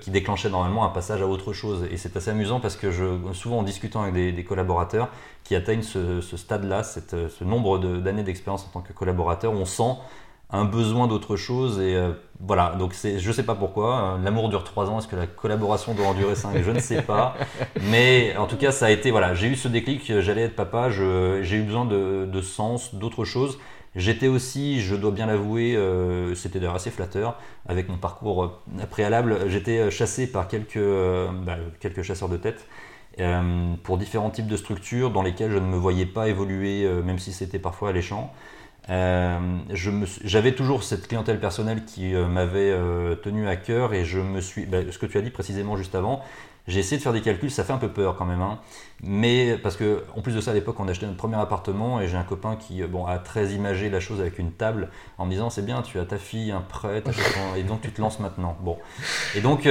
qui déclenchait normalement un passage à autre chose. Et c'est assez amusant parce que je, souvent en discutant avec des, collaborateurs qui atteignent ce, stade-là, ce nombre d'années d'expérience en tant que collaborateur, on sent un besoin d'autre chose. Et euh, voilà, donc c'est, je sais pas pourquoi. Euh, l'amour dure 3 ans. Est-ce que la collaboration doit en durer 5 Je ne sais pas. Mais en tout cas, ça a été. Voilà, j'ai eu ce déclic. J'allais être papa. j'ai eu besoin de, sens, d'autre chose. J'étais aussi, je dois bien l'avouer, euh, c'était d'ailleurs assez flatteur, avec mon parcours préalable, j'étais chassé par quelques, bah, quelques chasseurs de tête pour différents types de structures dans lesquelles je ne me voyais pas évoluer, même si c'était parfois alléchant. Euh, J'avais toujours cette clientèle personnelle qui euh, m'avait euh, tenu à cœur et je me suis, bah, ce que tu as dit précisément juste avant, j'ai essayé de faire des calculs, ça fait un peu peur quand même, hein. mais parce que en plus de ça à l'époque on achetait notre premier appartement et j'ai un copain qui bon, a très imagé la chose avec une table en me disant c'est bien, tu as ta fille, un prêt, et donc tu te lances maintenant. Bon, et donc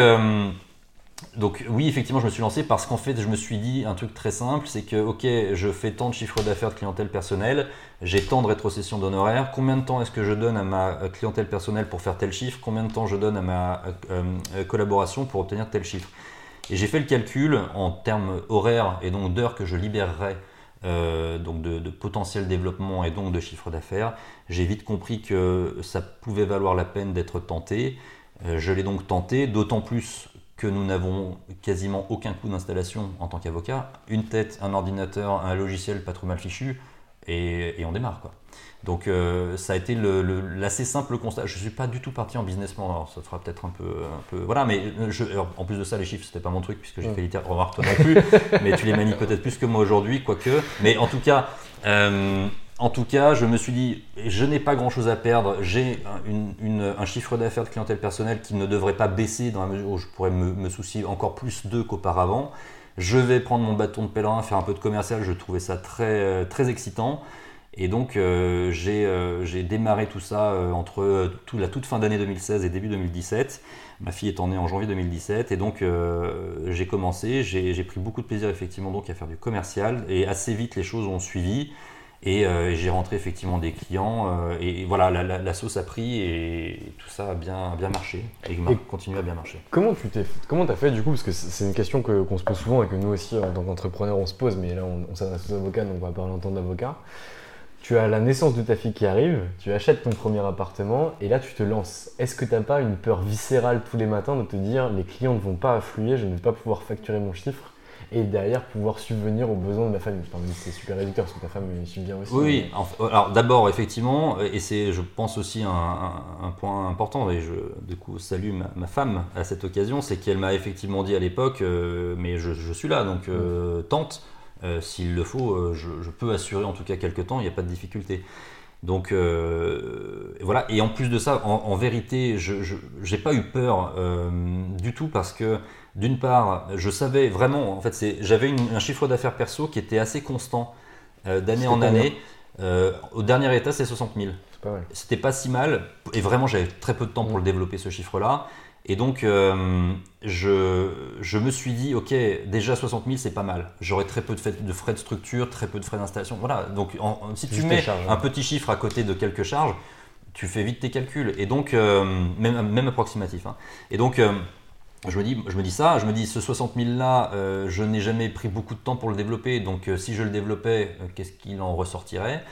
donc oui, effectivement, je me suis lancé parce qu'en fait, je me suis dit un truc très simple, c'est que ok, je fais tant de chiffres d'affaires de clientèle personnelle, j'ai tant de rétrocession d'honoraires, combien de temps est-ce que je donne à ma clientèle personnelle pour faire tel chiffre, combien de temps je donne à ma euh, euh, collaboration pour obtenir tel chiffre? Et j'ai fait le calcul en termes horaires et donc d'heures que je libérerais euh, donc de, de, potentiel développement et donc de chiffre d'affaires. J'ai vite compris que ça pouvait valoir la peine d'être tenté. je l'ai donc tenté, d'autant plus que nous n'avons quasiment aucun coût d'installation en tant qu'avocat, une tête, un ordinateur, un logiciel pas trop mal fichu, et, on démarre. Quoi. Donc euh, ça a été l'assez simple constat. Je ne suis pas du tout parti en business alors ça fera peut-être un peu, un peu... Voilà, mais je, en plus de ça, les chiffres, c'était pas mon truc, puisque j'ai fait littéralement... Remarque toi non plus, mais tu les manies peut-être plus que moi aujourd'hui, quoique. Mais en tout cas... Euh, en tout cas, je me suis dit, je n'ai pas grand-chose à perdre. J'ai un chiffre d'affaires de clientèle personnelle qui ne devrait pas baisser dans la mesure où je pourrais me, soucier encore plus d'eux qu'auparavant. Je vais prendre mon bâton de pèlerin, faire un peu de commercial. Je trouvais ça très, très excitant. Et donc, euh, euh, j'ai démarré tout ça euh, entre la toute fin d'année 2016 et début 2017. Ma fille étant née en janvier 2017. Et donc, j'ai commencé. J'ai pris beaucoup de plaisir, effectivement, donc, à faire du commercial. Et assez vite, les choses ont suivi. Euh, et, j'ai rentré effectivement des clients. Euh, et voilà, la, sauce a pris et tout ça a bien, bien marché. Et, continue à bien marcher. Comment tu t'es, comment as fait du coup Parce que c'est une question qu'on se pose souvent et que nous aussi, en tant qu'entrepreneurs, on se pose. Mais là, on, s'adresse aux avocats, donc on va parler en tant d'avocat. Tu as la naissance de ta fille qui arrive, tu achètes ton premier appartement et là tu te lances. Est-ce que tu n'as pas une peur viscérale tous les matins de te dire les clients ne vont pas affluer, je ne vais pas pouvoir facturer mon chiffre? Et derrière pouvoir subvenir aux besoins de ma famille. c'est super réducteur parce que ta femme subvient aussi. Oui, alors d'abord, effectivement, et c'est, je pense aussi un, point important, et je du coup salue ma, femme à cette occasion, c'est qu'elle m'a effectivement dit à l'époque, euh, mais je, suis là, donc euh, tente, euh, s'il le faut, je, peux assurer en tout cas quelques temps, il n'y a pas de difficulté. Donc voilà, et en plus de ça, en, vérité, je n'ai pas eu peur du tout parce que d'une part, je savais vraiment, en fait, j'avais un chiffre d'affaires perso qui était assez constant euh, d'année en année. Euh, au dernier état, c'est 60 000. C'était pas si mal, et vraiment, j'avais très peu de temps pour le développer ce chiffre-là. Et donc, euh, je, me suis dit, ok, déjà 60 000, c'est pas mal. J'aurais très peu de, frais de structure, très peu de frais d'installation. Voilà, donc si tu mets un petit chiffre à côté de quelques charges, tu fais vite tes calculs. Et donc, même, même approximatif. Hein. Et donc, je me, dis, ça, je me dis ce 60 000 là, euh, je n'ai jamais pris beaucoup de temps pour le développer, donc euh, si je le développais, euh, qu'est-ce qu'il en ressortirait?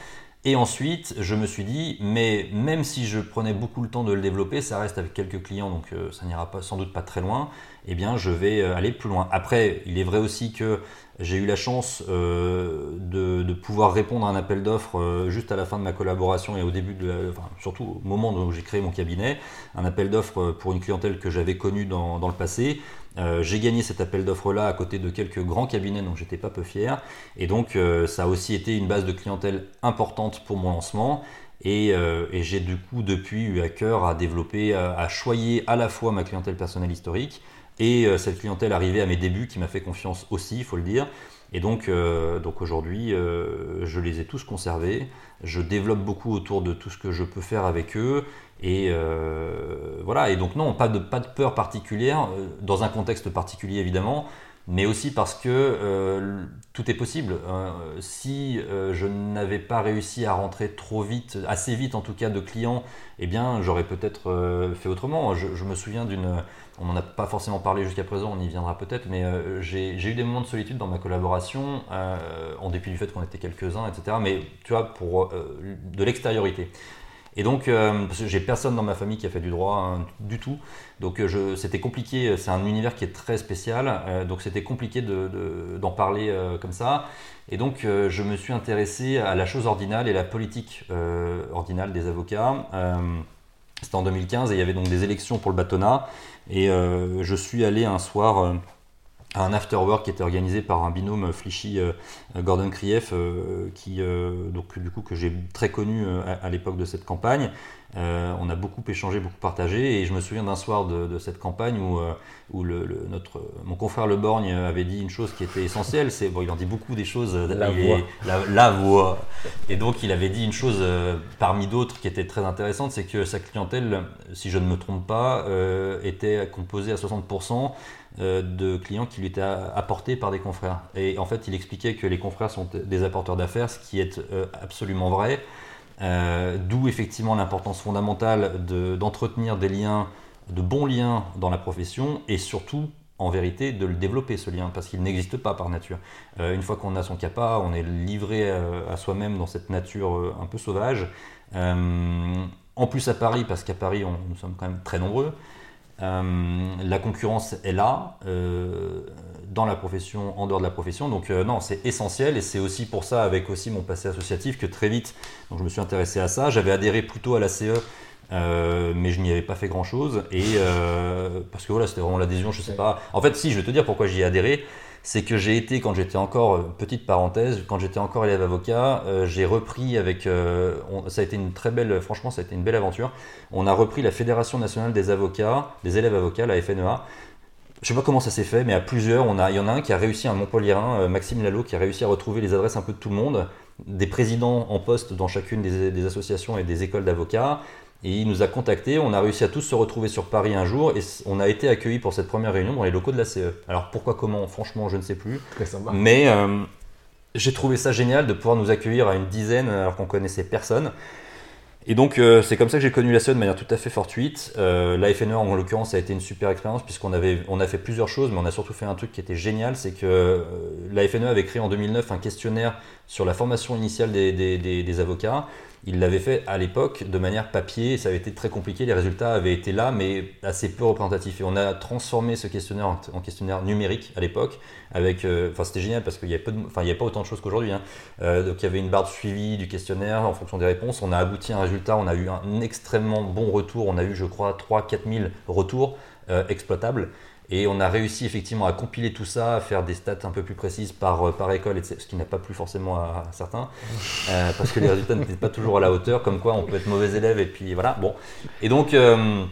Et ensuite, je me suis dit, mais même si je prenais beaucoup le temps de le développer, ça reste avec quelques clients, donc ça n'ira pas, sans doute pas très loin, eh bien je vais aller plus loin. Après, il est vrai aussi que j'ai eu la chance euh, de, pouvoir répondre à un appel d'offres euh, juste à la fin de ma collaboration et au début de enfin, surtout au moment où j'ai créé mon cabinet, un appel d'offres pour une clientèle que j'avais connue dans, le passé. Euh, j'ai gagné cet appel d'offres-là à côté de quelques grands cabinets, donc j'étais pas peu fier. Et donc ça a aussi été une base de clientèle importante pour mon lancement. Et, j'ai du coup depuis eu à cœur à développer, à, choyer à la fois ma clientèle personnelle historique et cette clientèle arrivée à mes débuts qui m'a fait confiance aussi, il faut le dire. Et donc, donc aujourd'hui, je les ai tous conservés. Je développe beaucoup autour de tout ce que je peux faire avec eux. Et euh, voilà, et donc non, pas de, pas de peur particulière, euh, dans un contexte particulier évidemment, mais aussi parce que euh, tout est possible. si je n'avais pas réussi à rentrer trop vite, assez vite en tout cas, de clients, eh bien j'aurais peut-être fait autrement. Je, me souviens d'une, on n'en a pas forcément parlé jusqu'à présent, on y viendra peut-être, mais j'ai eu des moments de solitude dans ma collaboration, en dépit du fait qu'on était quelques-uns, etc. Mais tu vois, pour de l'extériorité. Et donc, euh, parce que j'ai personne dans ma famille qui a fait du droit hein, du tout, donc euh, c'était compliqué. C'est un univers qui est très spécial, euh, donc c'était compliqué d'en parler comme ça. Et donc, je me suis intéressé à la chose ordinale et la politique ordinale des avocats. C'était en 2015 et il y avait donc des élections pour le bâtonnat. Et je suis allé un soir un afterwork qui était organisé par un binôme Flichy euh, Gordon Krief euh, qui euh, donc du coup que j'ai très connu à, l'époque de cette campagne. On a beaucoup échangé beaucoup partagé et je me souviens d'un soir de, cette campagne où, où le, notre mon confrère Le Borgne avait dit une chose qui était essentielle c'est bon il en dit beaucoup des choses la voix. La, voix. Et donc il avait dit une chose parmi d'autres qui était très intéressante c'est que sa clientèle si je ne me trompe pas était composée à 60% euh, de clients qui lui étaient apportés par des confrères. Et en fait, il expliquait que les confrères sont des apporteurs d'affaires, ce qui est euh, absolument vrai. Euh, d'où effectivement l'importance fondamentale d'entretenir des liens, de bons liens dans la profession et surtout en vérité de le développer ce lien parce qu'il n'existe pas par nature. une fois qu'on a son capa, on est livré à soi-même dans cette nature un peu sauvage. en plus à Paris, parce qu'à Paris nous sommes quand même très nombreux, euh, la concurrence est là, euh, dans la profession, en dehors de la profession. Donc euh, non, c'est essentiel et c'est aussi pour ça, avec aussi mon passé associatif, que très vite, donc je me suis intéressé à ça. J'avais adhéré plutôt à la CE, mais je n'y avais pas fait grand chose. Et parce que voilà, c'était vraiment l'adhésion, je sais pas. En fait, si, je vais te dire pourquoi j'y ai adhéré c'est que j'ai été, quand j'étais encore, euh, petite parenthèse, quand j'étais encore élève avocat, euh, j'ai repris avec, euh, ça a été une très belle, franchement, ça a été une belle aventure. On a repris la Fédération nationale des avocats, des élèves avocats, la FNEA. Je sais pas comment ça s'est fait, mais à plusieurs, on a, il y en a un qui a réussi, un Montpellierin, Maxime Lalo, qui a réussi à retrouver les adresses un peu de tout le monde, des présidents en poste dans chacune des associations et des écoles d'avocats, et il nous a contactés, on a réussi à tous se retrouver sur Paris un jour et on a été accueillis pour cette première réunion dans les locaux de la CE. Alors pourquoi, comment, franchement, je ne sais plus. Mais euh, j'ai trouvé ça génial de pouvoir nous accueillir à une dizaine alors qu'on connaissait personne. Et donc euh, c'est comme ça que j'ai connu la CE de manière tout à fait fortuite. Euh, la FNE en l'occurrence a été une super expérience puisqu'on avait on a fait plusieurs choses, mais on a surtout fait un truc qui était génial, c'est que la FNE avait créé en 2009 un questionnaire sur la formation initiale des, des avocats il l'avait fait à l'époque de manière papier, ça avait été très compliqué, les résultats avaient été là, mais assez peu représentatifs. Et on a transformé ce questionnaire en, questionnaire numérique à l'époque, euh, enfin c'était génial parce qu'il n'y avait, avait, pas autant de choses qu'aujourd'hui. Hein. Euh, donc il y avait une barre de suivi du questionnaire en fonction des réponses. On a abouti à un résultat, on a eu un extrêmement bon retour. On a eu, je crois, 3-4 000 retours euh, exploitables. Et on a réussi effectivement à compiler tout ça, à faire des stats un peu plus précises par, euh, par école, ce qui n'a pas plu forcément à, certains, euh, parce que les résultats n'étaient pas toujours à la hauteur, comme quoi on peut être mauvais élève et puis voilà. Bon. Et donc, euh,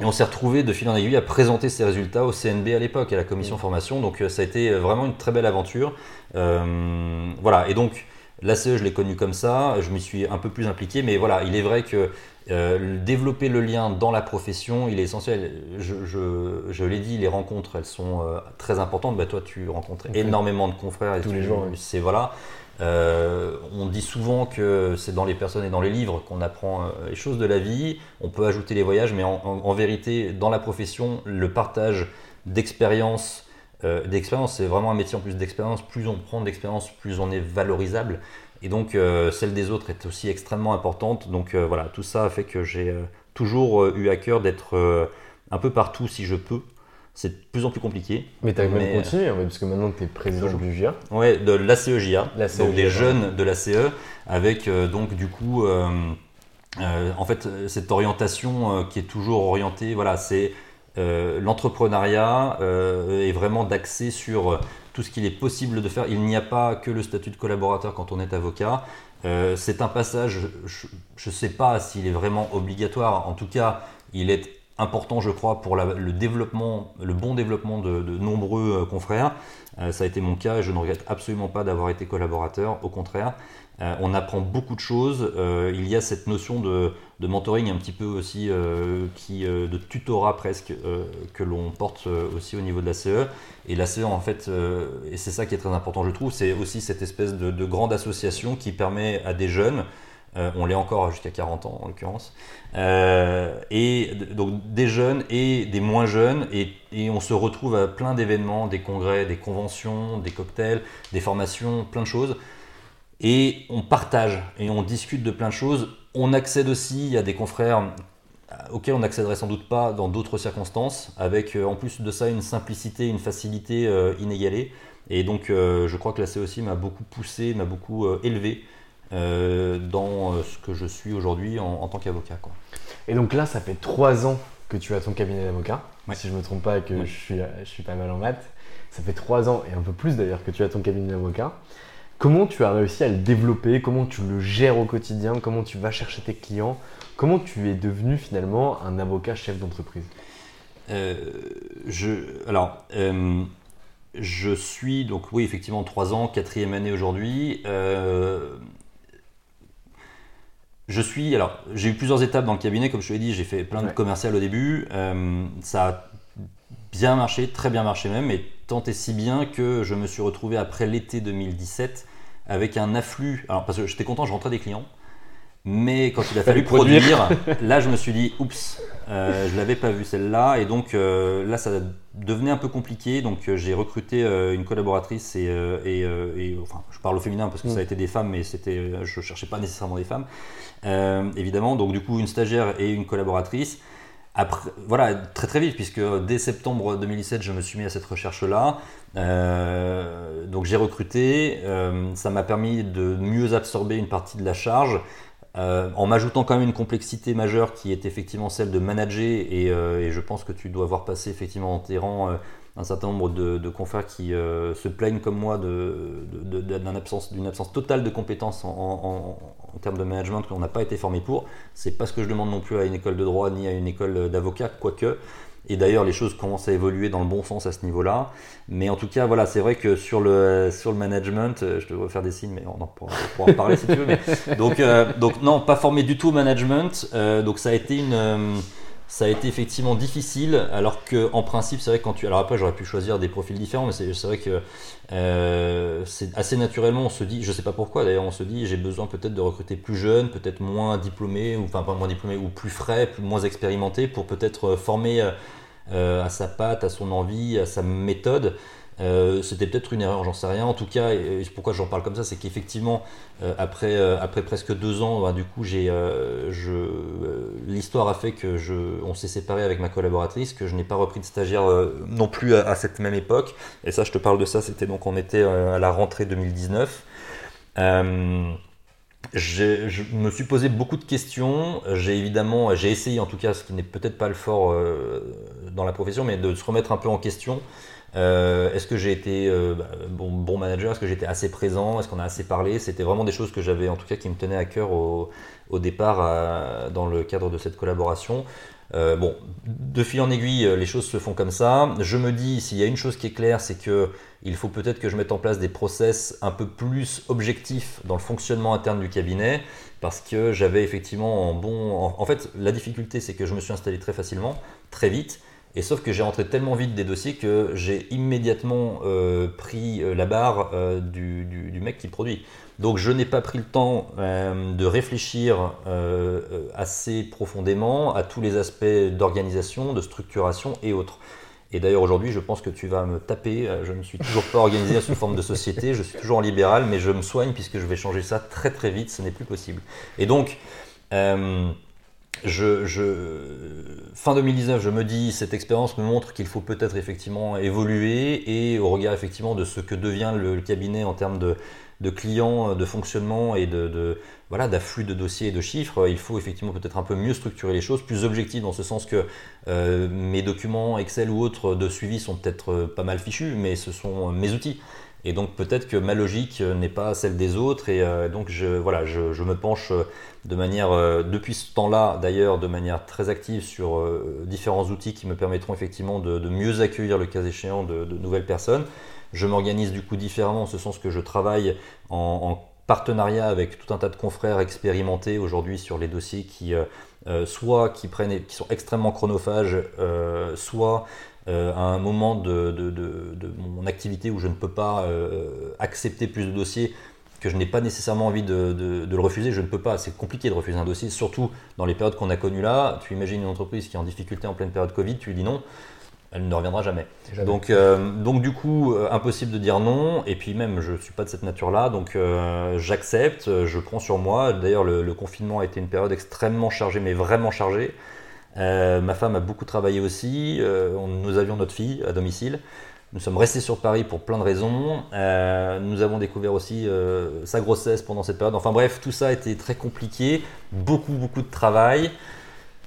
on s'est retrouvé de fil en aiguille à présenter ces résultats au CNB à l'époque, à la commission formation. Donc ça a été vraiment une très belle aventure. voilà. Et donc, L'ACE, je l'ai connu comme ça, je m'y suis un peu plus impliqué, mais voilà, il est vrai que euh, développer le lien dans la profession, il est essentiel. Je, l'ai dit, les rencontres, elles sont euh, très importantes. Bah, toi, tu rencontres énormément de confrères. Et Tous les jours. C'est voilà. Euh, on dit souvent que c'est dans les personnes et dans les livres qu'on apprend les choses de la vie. On peut ajouter les voyages, mais en, vérité, dans la profession, le partage d'expériences d'expérience, c'est vraiment un métier en plus d'expérience. Plus on prend d'expérience, plus on est valorisable. Et donc euh, celle des autres est aussi extrêmement importante. Donc euh, voilà, tout ça fait que j'ai euh, toujours eu à cœur d'être un peu partout si je peux. C'est de plus en plus compliqué. Mais tu as même continué, hein, parce que maintenant tu es président du GIA. Oui, de l'ACEGIA, donc des jeunes de l'ACE, avec donc du coup, en fait, cette orientation qui est toujours orientée, voilà, c'est l'entrepreneuriat est vraiment d'axer sur tout ce qu'il est possible de faire. Il n'y a pas que le statut de collaborateur quand on est avocat. c'est un passage, je ne sais pas s'il est vraiment obligatoire, en tout cas, il est important, je crois, pour le développement, le bon développement de, nombreux confrères. ça a été mon cas et je ne regrette absolument pas d'avoir été collaborateur, au contraire. Euh, on apprend beaucoup de choses. Euh, il y a cette notion de, mentoring un petit peu aussi, euh, qui, de tutorat presque, que l'on porte aussi au niveau de la CE. Et la CE, en fait, et c'est ça qui est très important, je trouve, c'est aussi cette espèce de, grande association qui permet à des jeunes, on l'est encore jusqu'à 40 ans en l'occurrence, et donc des jeunes et des moins jeunes, et, et on se retrouve à plein d'événements, des congrès, des conventions, des cocktails, des formations, plein de choses et on partage et on discute de plein de choses. On accède aussi à des confrères auxquels on n'accéderait sans doute pas dans d'autres circonstances, avec euh, en plus de ça une simplicité, une facilité euh, inégalée. Et donc euh, je crois que la COC m'a beaucoup poussé, m'a beaucoup élevé dans ce que je suis aujourd'hui en, tant qu'avocat. Et donc là, ça fait trois ans que tu as ton cabinet d'avocat, si je ne me trompe pas et que je, suis, je suis pas mal en maths. Ça fait trois ans et un peu plus d'ailleurs que tu as ton cabinet d'avocat. Comment tu as réussi à le développer? Comment tu le gères au quotidien? Comment tu vas chercher tes clients? Comment tu es devenu finalement un avocat chef d'entreprise? Euh, je, Alors, euh, je suis donc oui effectivement trois ans, quatrième année aujourd'hui. Euh, je suis alors j'ai eu plusieurs étapes dans le cabinet. Comme je te l'ai dit j'ai fait plein de commercial au début. Ça a bien marché très bien marché même et tant et si bien que je me suis retrouvé après l'été 2017 avec un afflux. Alors, parce que j'étais content, je rentrais des clients. Mais quand il a fallu produire, là je me suis dit, oups, euh, je l'avais pas vu celle-là. Et donc euh, là ça devenait un peu compliqué. Donc euh, j'ai recruté une collaboratrice et, et, enfin je parle au féminin parce que ça a mm. été des femmes, mais c'était, je cherchais pas nécessairement des femmes. évidemment, donc du coup une stagiaire et une collaboratrice. Voilà, très très vite, puisque dès septembre 2017, je me suis mis à cette recherche-là. Euh, donc j'ai recruté, euh, ça m'a permis de mieux absorber une partie de la charge, euh, en m'ajoutant quand même une complexité majeure qui est effectivement celle de manager, et, je pense que tu dois voir passer effectivement en tes rangs un certain nombre de, confrères qui se plaignent comme moi d'une absence, absence, totale de compétences en, termes de management qu'on n'a pas été formé pour. C'est pas ce que je demande non plus à une école de droit ni à une école d'avocat, quoique. Et d'ailleurs, les choses commencent à évoluer dans le bon sens à ce niveau-là. Mais en tout cas, voilà, c'est vrai que sur le, sur le management, euh, je devrais faire des signes, mais on, en pourra, en parler si tu veux. donc, euh, donc, non, pas formé du tout au management. donc, ça a été une ça a été effectivement difficile, alors que en principe, c'est vrai que quand tu. Alors après, j'aurais pu choisir des profils différents, mais c'est vrai que euh, c'est assez naturellement, on se dit, je sais pas pourquoi d'ailleurs, on se dit, j'ai besoin peut-être de recruter plus jeunes, peut-être moins diplômés, ou enfin pas moins diplômés, ou plus frais, plus, moins expérimentés, pour peut-être former euh, à sa patte, à son envie, à sa méthode. Euh, c'était peut-être une erreur, j'en sais rien. En tout cas, et pourquoi j'en parle comme ça, c'est qu'effectivement, euh, après, euh, après presque deux ans, bah, du coup, j'ai, l'histoire a fait que je, on s'est séparé avec ma collaboratrice, que je n'ai pas repris de stagiaire non plus à, cette même époque. Et ça, je te parle de ça, c'était donc on était à la rentrée 2019. je me suis posé beaucoup de questions. J'ai évidemment, j'ai essayé en tout cas, ce qui n'est peut-être pas le fort dans la profession, mais de se remettre un peu en question. Euh, est-ce que j'ai été euh, bah, bon, manager? Est-ce que j'étais assez présent? Est-ce qu'on a assez parlé? C'était vraiment des choses que j'avais, en tout cas, qui me tenaient à cœur au, départ dans le cadre de cette collaboration. Euh, bon, de fil en aiguille, les choses se font comme ça. Je me dis, s'il y a une chose qui est claire, c'est que il faut peut-être que je mette en place des process un peu plus objectifs dans le fonctionnement interne du cabinet, parce que j'avais effectivement en bon. en fait, la difficulté, c'est que je me suis installé très facilement, très vite, et sauf que j'ai rentré tellement vite des dossiers que j'ai immédiatement euh, pris euh, la barre euh, du, mec qui produit. Donc je n'ai pas pris le temps de réfléchir assez profondément à tous les aspects d'organisation, de structuration et autres. Et d'ailleurs aujourd'hui, je pense que tu vas me taper. Je ne suis toujours pas organisé sous forme de société. Je suis toujours en libéral, mais je me soigne puisque je vais changer ça très très vite. Ce n'est plus possible. Et donc je, fin 2019, je me dis, cette expérience me montre qu'il faut peut-être effectivement évoluer et au regard effectivement de ce que devient le, cabinet en termes de, clients, de fonctionnement et de, voilà d'afflux de dossiers et de chiffres, il faut effectivement peut-être un peu mieux structurer les choses, plus objectif dans ce sens que euh, mes documents Excel ou autres de suivi sont peut-être pas mal fichus, mais ce sont mes outils. Et donc peut-être que ma logique n'est pas celle des autres. Et donc je, voilà, je, me penche de manière, depuis ce temps-là d'ailleurs, de manière très active sur différents outils qui me permettront effectivement de, mieux accueillir le cas échéant de, nouvelles personnes. Je m'organise du coup différemment en ce sens que je travaille en, partenariat avec tout un tas de confrères expérimentés aujourd'hui sur les dossiers qui euh, euh, soit qui sont extrêmement chronophages, euh, soit à un moment de, mon activité où je ne peux pas accepter plus de dossiers que je n'ai pas nécessairement envie de, le refuser, je ne peux pas. C'est compliqué de refuser un dossier, surtout dans les périodes qu'on a connues là. Tu imagines une entreprise qui est en difficulté en pleine période Covid, tu lui dis non elle ne reviendra jamais. Donc, euh, donc du coup, euh, impossible de dire non. Et puis même, je ne suis pas de cette nature-là, donc euh, j'accepte, je prends sur moi. D'ailleurs, le, confinement a été une période extrêmement chargée, mais vraiment chargée. Ma femme a beaucoup travaillé aussi. nous avions notre fille à domicile. Nous sommes restés sur Paris pour plein de raisons. nous avons découvert aussi sa grossesse pendant cette période. Enfin bref, tout ça a été très compliqué. Beaucoup, beaucoup de travail.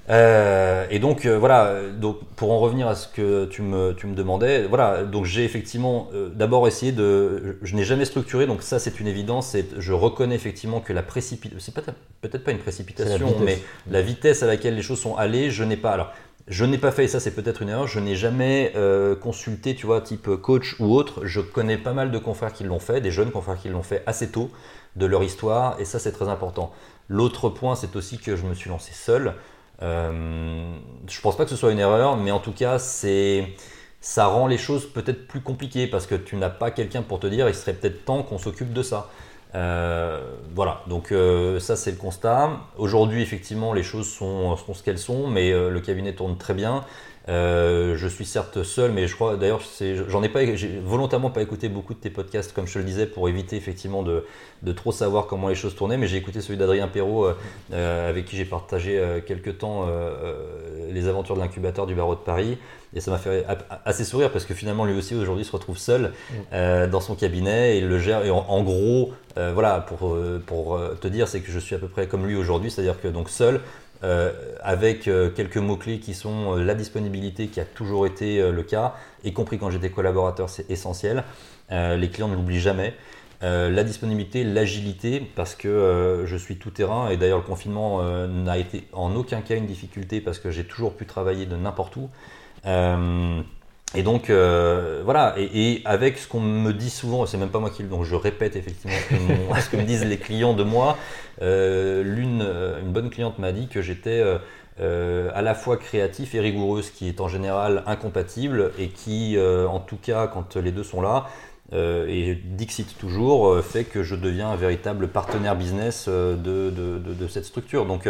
Euh, et donc euh, voilà, donc pour en revenir à ce que tu me, tu me demandais, voilà, donc j'ai effectivement euh, d'abord essayé de, je, n'ai jamais structuré, donc ça c'est une évidence, je reconnais effectivement que la précipitation, c'est peut-être peut-être pas une précipitation, mais la vitesse à laquelle les choses sont allées, je n'ai pas. Alors, je n'ai pas fait, et ça c'est peut-être une erreur, je n'ai jamais consulté, tu vois, type coach ou autre. Je connais pas mal de confrères qui l'ont fait, des jeunes confrères qui l'ont fait assez tôt de leur histoire, et ça c'est très important. L'autre point, c'est aussi que je me suis lancé seul. Euh, je pense pas que ce soit une erreur, mais en tout cas, c'est ça rend les choses peut-être plus compliquées parce que tu n'as pas quelqu'un pour te dire il serait peut-être temps qu'on s'occupe de ça. Euh, voilà, donc euh, ça c'est le constat. Aujourd'hui, effectivement, les choses sont, sont ce qu'elles sont, mais le cabinet tourne très bien. Euh, je suis certes seul, mais je crois d'ailleurs, j'en ai pas, j'ai volontairement pas écouté beaucoup de tes podcasts, comme je te le disais, pour éviter effectivement de, de trop savoir comment les choses tournaient. Mais j'ai écouté celui d'Adrien Perrault, euh, euh, avec qui j'ai partagé quelques temps les aventures de l'incubateur du barreau de Paris, et ça m'a fait assez sourire parce que finalement lui aussi aujourd'hui se retrouve seul mm. dans son cabinet et il le gère. Et en, gros, voilà, pour, pour te dire, c'est que je suis à peu près comme lui aujourd'hui, c'est-à-dire que donc seul. Euh, avec euh, quelques mots-clés qui sont euh, la disponibilité qui a toujours été le cas, y compris quand j'étais collaborateur, c'est essentiel. les clients ne l'oublient jamais. la disponibilité, l'agilité, parce que je suis tout terrain et d'ailleurs le confinement n'a été en aucun cas une difficulté parce que j'ai toujours pu travailler de n'importe où. Et donc euh, voilà, et, avec ce qu'on me dit souvent, c'est même pas moi qui le, donc je répète effectivement ce que, me disent les clients de moi. Euh, l'une, euh, une bonne cliente m'a dit que j'étais à la fois créatif et rigoureux, ce qui est en général incompatible et qui, en tout cas, quand les deux sont là, et Dixit toujours, fait que je deviens un véritable partenaire business de, de, de cette structure. Donc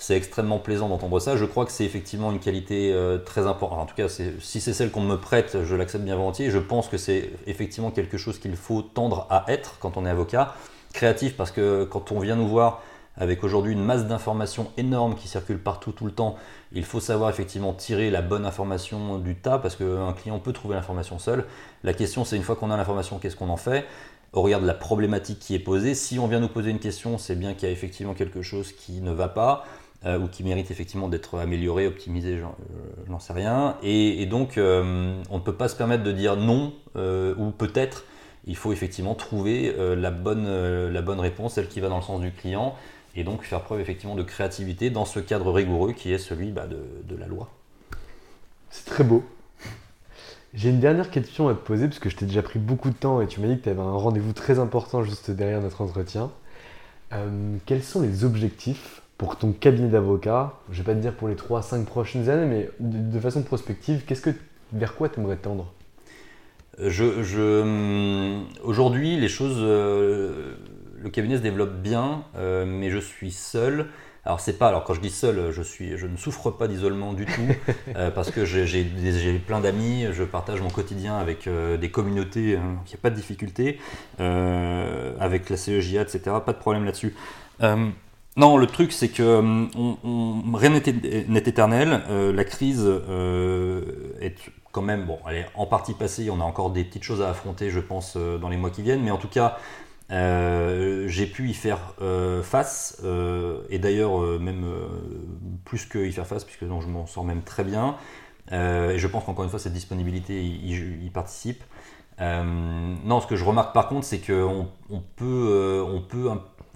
c'est extrêmement plaisant d'entendre ça. Je crois que c'est effectivement une qualité euh, très importante. En tout cas, si c'est celle qu'on me prête, je l'accepte bien volontiers. Je pense que c'est effectivement quelque chose qu'il faut tendre à être quand on est avocat. Créatif parce que quand on vient nous voir avec aujourd'hui une masse d'informations énorme qui circule partout tout le temps, il faut savoir effectivement tirer la bonne information du tas parce qu'un client peut trouver l'information seul. La question c'est une fois qu'on a l'information, qu'est-ce qu'on en fait? Au regard de la problématique qui est posée. Si on vient nous poser une question, c'est bien qu'il y a effectivement quelque chose qui ne va pas. Euh, ou qui mérite effectivement d'être amélioré, optimisé, je n'en sais rien. Et, donc, euh, on ne peut pas se permettre de dire non euh, ou peut-être. Il faut effectivement trouver la, bonne, la bonne réponse, celle qui va dans le sens du client, et donc faire preuve effectivement de créativité dans ce cadre rigoureux qui est celui bah, de, la loi. C'est très beau. J'ai une dernière question à te poser, parce que je t'ai déjà pris beaucoup de temps et tu m'as dit que tu avais un rendez-vous très important juste derrière notre entretien. quels sont les objectifs pour ton cabinet d'avocat, je vais pas te dire pour les 3-5 prochaines années, mais de, façon prospective, qu'est-ce que, vers quoi tu aimerais tendre? Je, je hum, Aujourd'hui, les choses, euh, le cabinet se développe bien, euh, mais je suis seul. Alors c'est pas, alors quand je dis seul, je suis, je ne souffre pas d'isolement du tout, euh, parce que j'ai plein d'amis, je partage mon quotidien avec des communautés, hein, il n'y a pas de difficulté, avec la CEJA, etc. Pas de problème là-dessus. Non, le truc, c'est que euh, rien n'est éternel. Euh, la crise euh, est quand même, bon, elle est en partie passée. On a encore des petites choses à affronter, je pense, dans les mois qui viennent. Mais en tout cas, j'ai pu y faire face. et d'ailleurs, même plus que y faire face, puisque je m'en sors même très bien. et je pense qu'encore une fois, cette disponibilité y, participe. non, ce que je remarque par contre, c'est qu'on on peut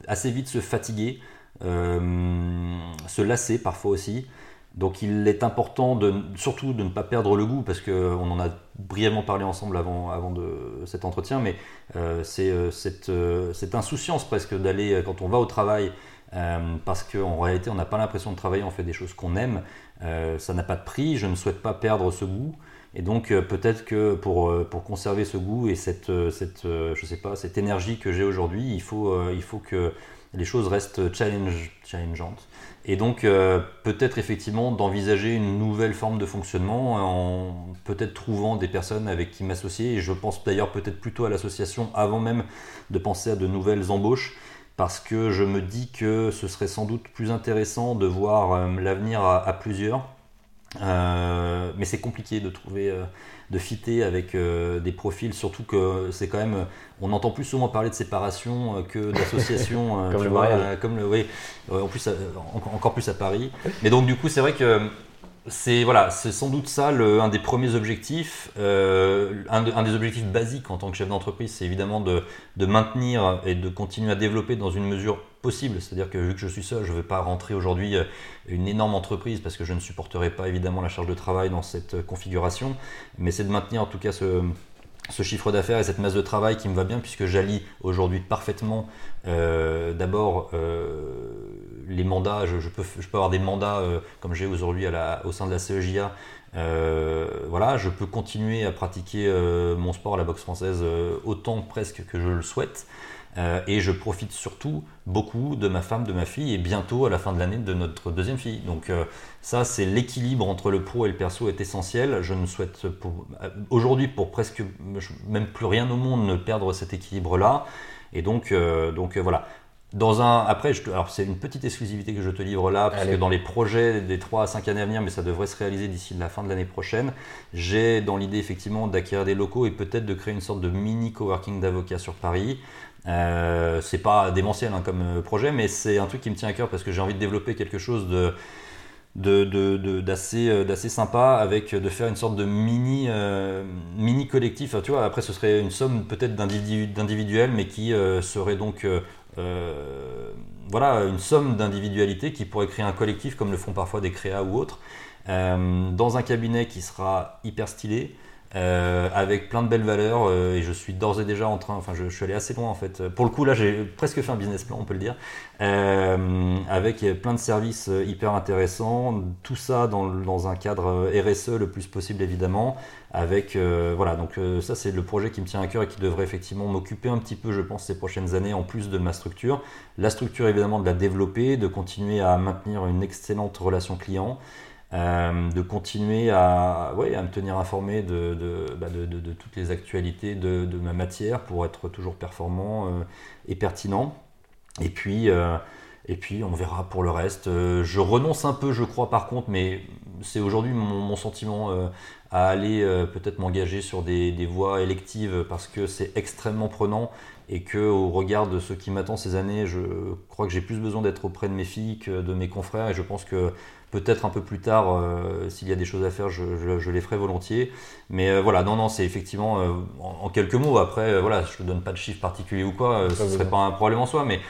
assez vite se fatiguer, se lasser parfois aussi. Donc il est important de, surtout de ne pas perdre le goût, parce qu'on en a brièvement parlé ensemble avant, avant de cet entretien, mais euh, c'est euh, cette, euh, cette, insouciance presque d'aller quand on va au travail, parce qu'en réalité on n'a pas l'impression de travailler, on fait des choses qu'on aime, ça n'a pas de prix, je ne souhaite pas perdre ce goût. Et donc peut-être que pour, pour conserver ce goût et cette, cette, je sais pas, cette énergie que j'ai aujourd'hui, il faut, il faut que les choses restent challenge, challengeantes. Et donc euh, peut-être effectivement d'envisager une nouvelle forme de fonctionnement en peut-être trouvant des personnes avec qui m'associer. Et je pense d'ailleurs peut-être plutôt à l'association avant même de penser à de nouvelles embauches. Parce que je me dis que ce serait sans doute plus intéressant de voir euh, l'avenir à, plusieurs. Euh, mais c'est compliqué de trouver de fitter avec euh, des profils, surtout que c'est quand même, on entend plus souvent parler de séparation euh, que d'association, euh, comme, le comme le, oui, en plus encore plus à Paris. Mais donc du coup, c'est vrai que c'est voilà, c'est sans doute ça le, un des premiers objectifs. un, un, des objectifs basiques en tant que chef d'entreprise, c'est évidemment de, de, maintenir et de continuer à développer dans une mesure C'est-à-dire que vu que je suis seul, je ne vais pas rentrer aujourd'hui euh, une énorme entreprise parce que je ne supporterai pas évidemment la charge de travail dans cette euh, configuration. Mais c'est de maintenir en tout cas ce, chiffre d'affaires et cette masse de travail qui me va bien puisque j'allie aujourd'hui parfaitement euh, d'abord les mandats, je, peux, je, peux, avoir des mandats comme j'ai aujourd'hui au sein de la CEJA. voilà, je peux continuer à pratiquer mon sport à la boxe française autant presque que je le souhaite. Euh, et je profite surtout beaucoup de ma femme, de ma fille, et bientôt à la fin de l'année de notre deuxième fille. Donc euh, ça, c'est l'équilibre entre le pro et le perso est essentiel. Je ne souhaite aujourd'hui pour presque même plus rien au monde ne perdre cet équilibre-là. Et donc, euh, donc voilà. Dans un, après, je alors c'est une petite exclusivité que je te livre là, parce que dans les projets des 3 à 5 années à venir, mais ça devrait se réaliser d'ici la fin de l'année prochaine, j'ai dans l'idée effectivement d'acquérir des locaux et peut-être de créer une sorte de mini coworking d'avocats sur Paris, euh, c'est pas démentiel hein, comme euh, projet, mais c'est un truc qui me tient à cœur parce que j'ai envie de développer quelque chose de d'assez sympa avec de faire une sorte de mini collectif. Après ce serait une somme peut-être d'individuels mais qui serait donc voilà une somme d'individualité qui pourrait créer un collectif comme le font parfois des créas ou autres dans un cabinet qui sera hyper stylé euh, avec plein de belles valeurs euh, et je suis d'ores et déjà en train, enfin je, suis allé assez loin en fait. Pour le coup là j'ai presque fait un business plan on peut le dire, euh, avec plein de services hyper intéressants, tout ça dans, dans, un cadre RSE le plus possible évidemment, avec voilà donc ça c'est le projet qui me tient à cœur et qui devrait effectivement m'occuper un petit peu je pense ces prochaines années en plus de ma structure. La structure évidemment de la développer, de continuer à maintenir une excellente relation client. Euh, de continuer à, ouais, à me tenir informé de, de, bah, toutes les actualités de, ma matière pour être toujours performant euh, et pertinent. Et puis, euh, et puis on verra pour le reste. je renonce un peu, je crois, par contre, mais c'est aujourd'hui mon, sentiment à aller peut-être m'engager sur des, des, voies électives parce que c'est extrêmement prenant et que au regard de ce qui m'attend ces années, je crois que j'ai plus besoin d'être auprès de mes filles que de mes confrères et je pense que peut-être un peu plus tard, euh, s'il y a des choses à faire, je, les ferai volontiers. Mais euh, voilà, non, non, c'est effectivement euh, en, quelques mots. Après, voilà, je ne donne pas de chiffres particuliers ou quoi, ce ne serait pas un problème en soi, mais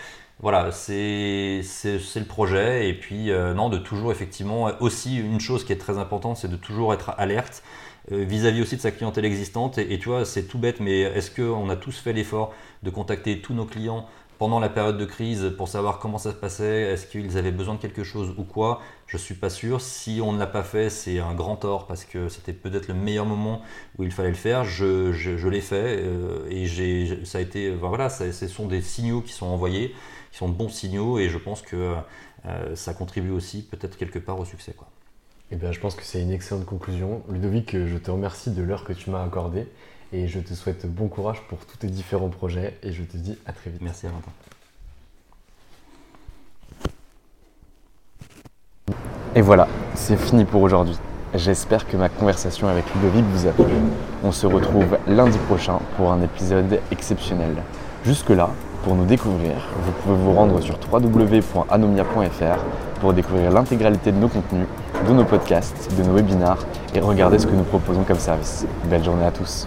voilà, c'est le projet. Et puis, non, de toujours effectivement, aussi une chose qui est très importante, c'est de toujours être alerte vis-à-vis aussi de sa clientèle existante. Et, et tu vois, c'est tout bête, mais est-ce qu'on a tous fait l'effort de contacter tous nos clients pendant la période de crise pour savoir comment ça se passait, est-ce qu'ils avaient besoin de quelque chose ou quoi, je suis pas sûr. Si on ne l'a pas fait, c'est un grand tort parce que c'était peut-être le meilleur moment où il fallait le faire. Je, je, l'ai fait euh, et j'ai, ça a été, voilà, ce sont des signaux qui sont envoyés, qui sont de bons signaux et je pense que euh, ça contribue aussi peut-être quelque part au succès. Eh bien, je pense que c'est une excellente conclusion. Ludovic, je te remercie de l'heure que tu m'as accordée. Et je te souhaite bon courage pour tous tes différents projets et je te dis à très vite. Merci Valentin. Et voilà, c'est fini pour aujourd'hui. J'espère que ma conversation avec Ludovic vous a plu. On se retrouve lundi prochain pour un épisode exceptionnel. Jusque-là, pour nous découvrir, vous pouvez vous rendre sur www.anomia.fr pour découvrir l'intégralité de nos contenus, de nos podcasts, de nos webinars et regarder ce que nous proposons comme service. Belle journée à tous.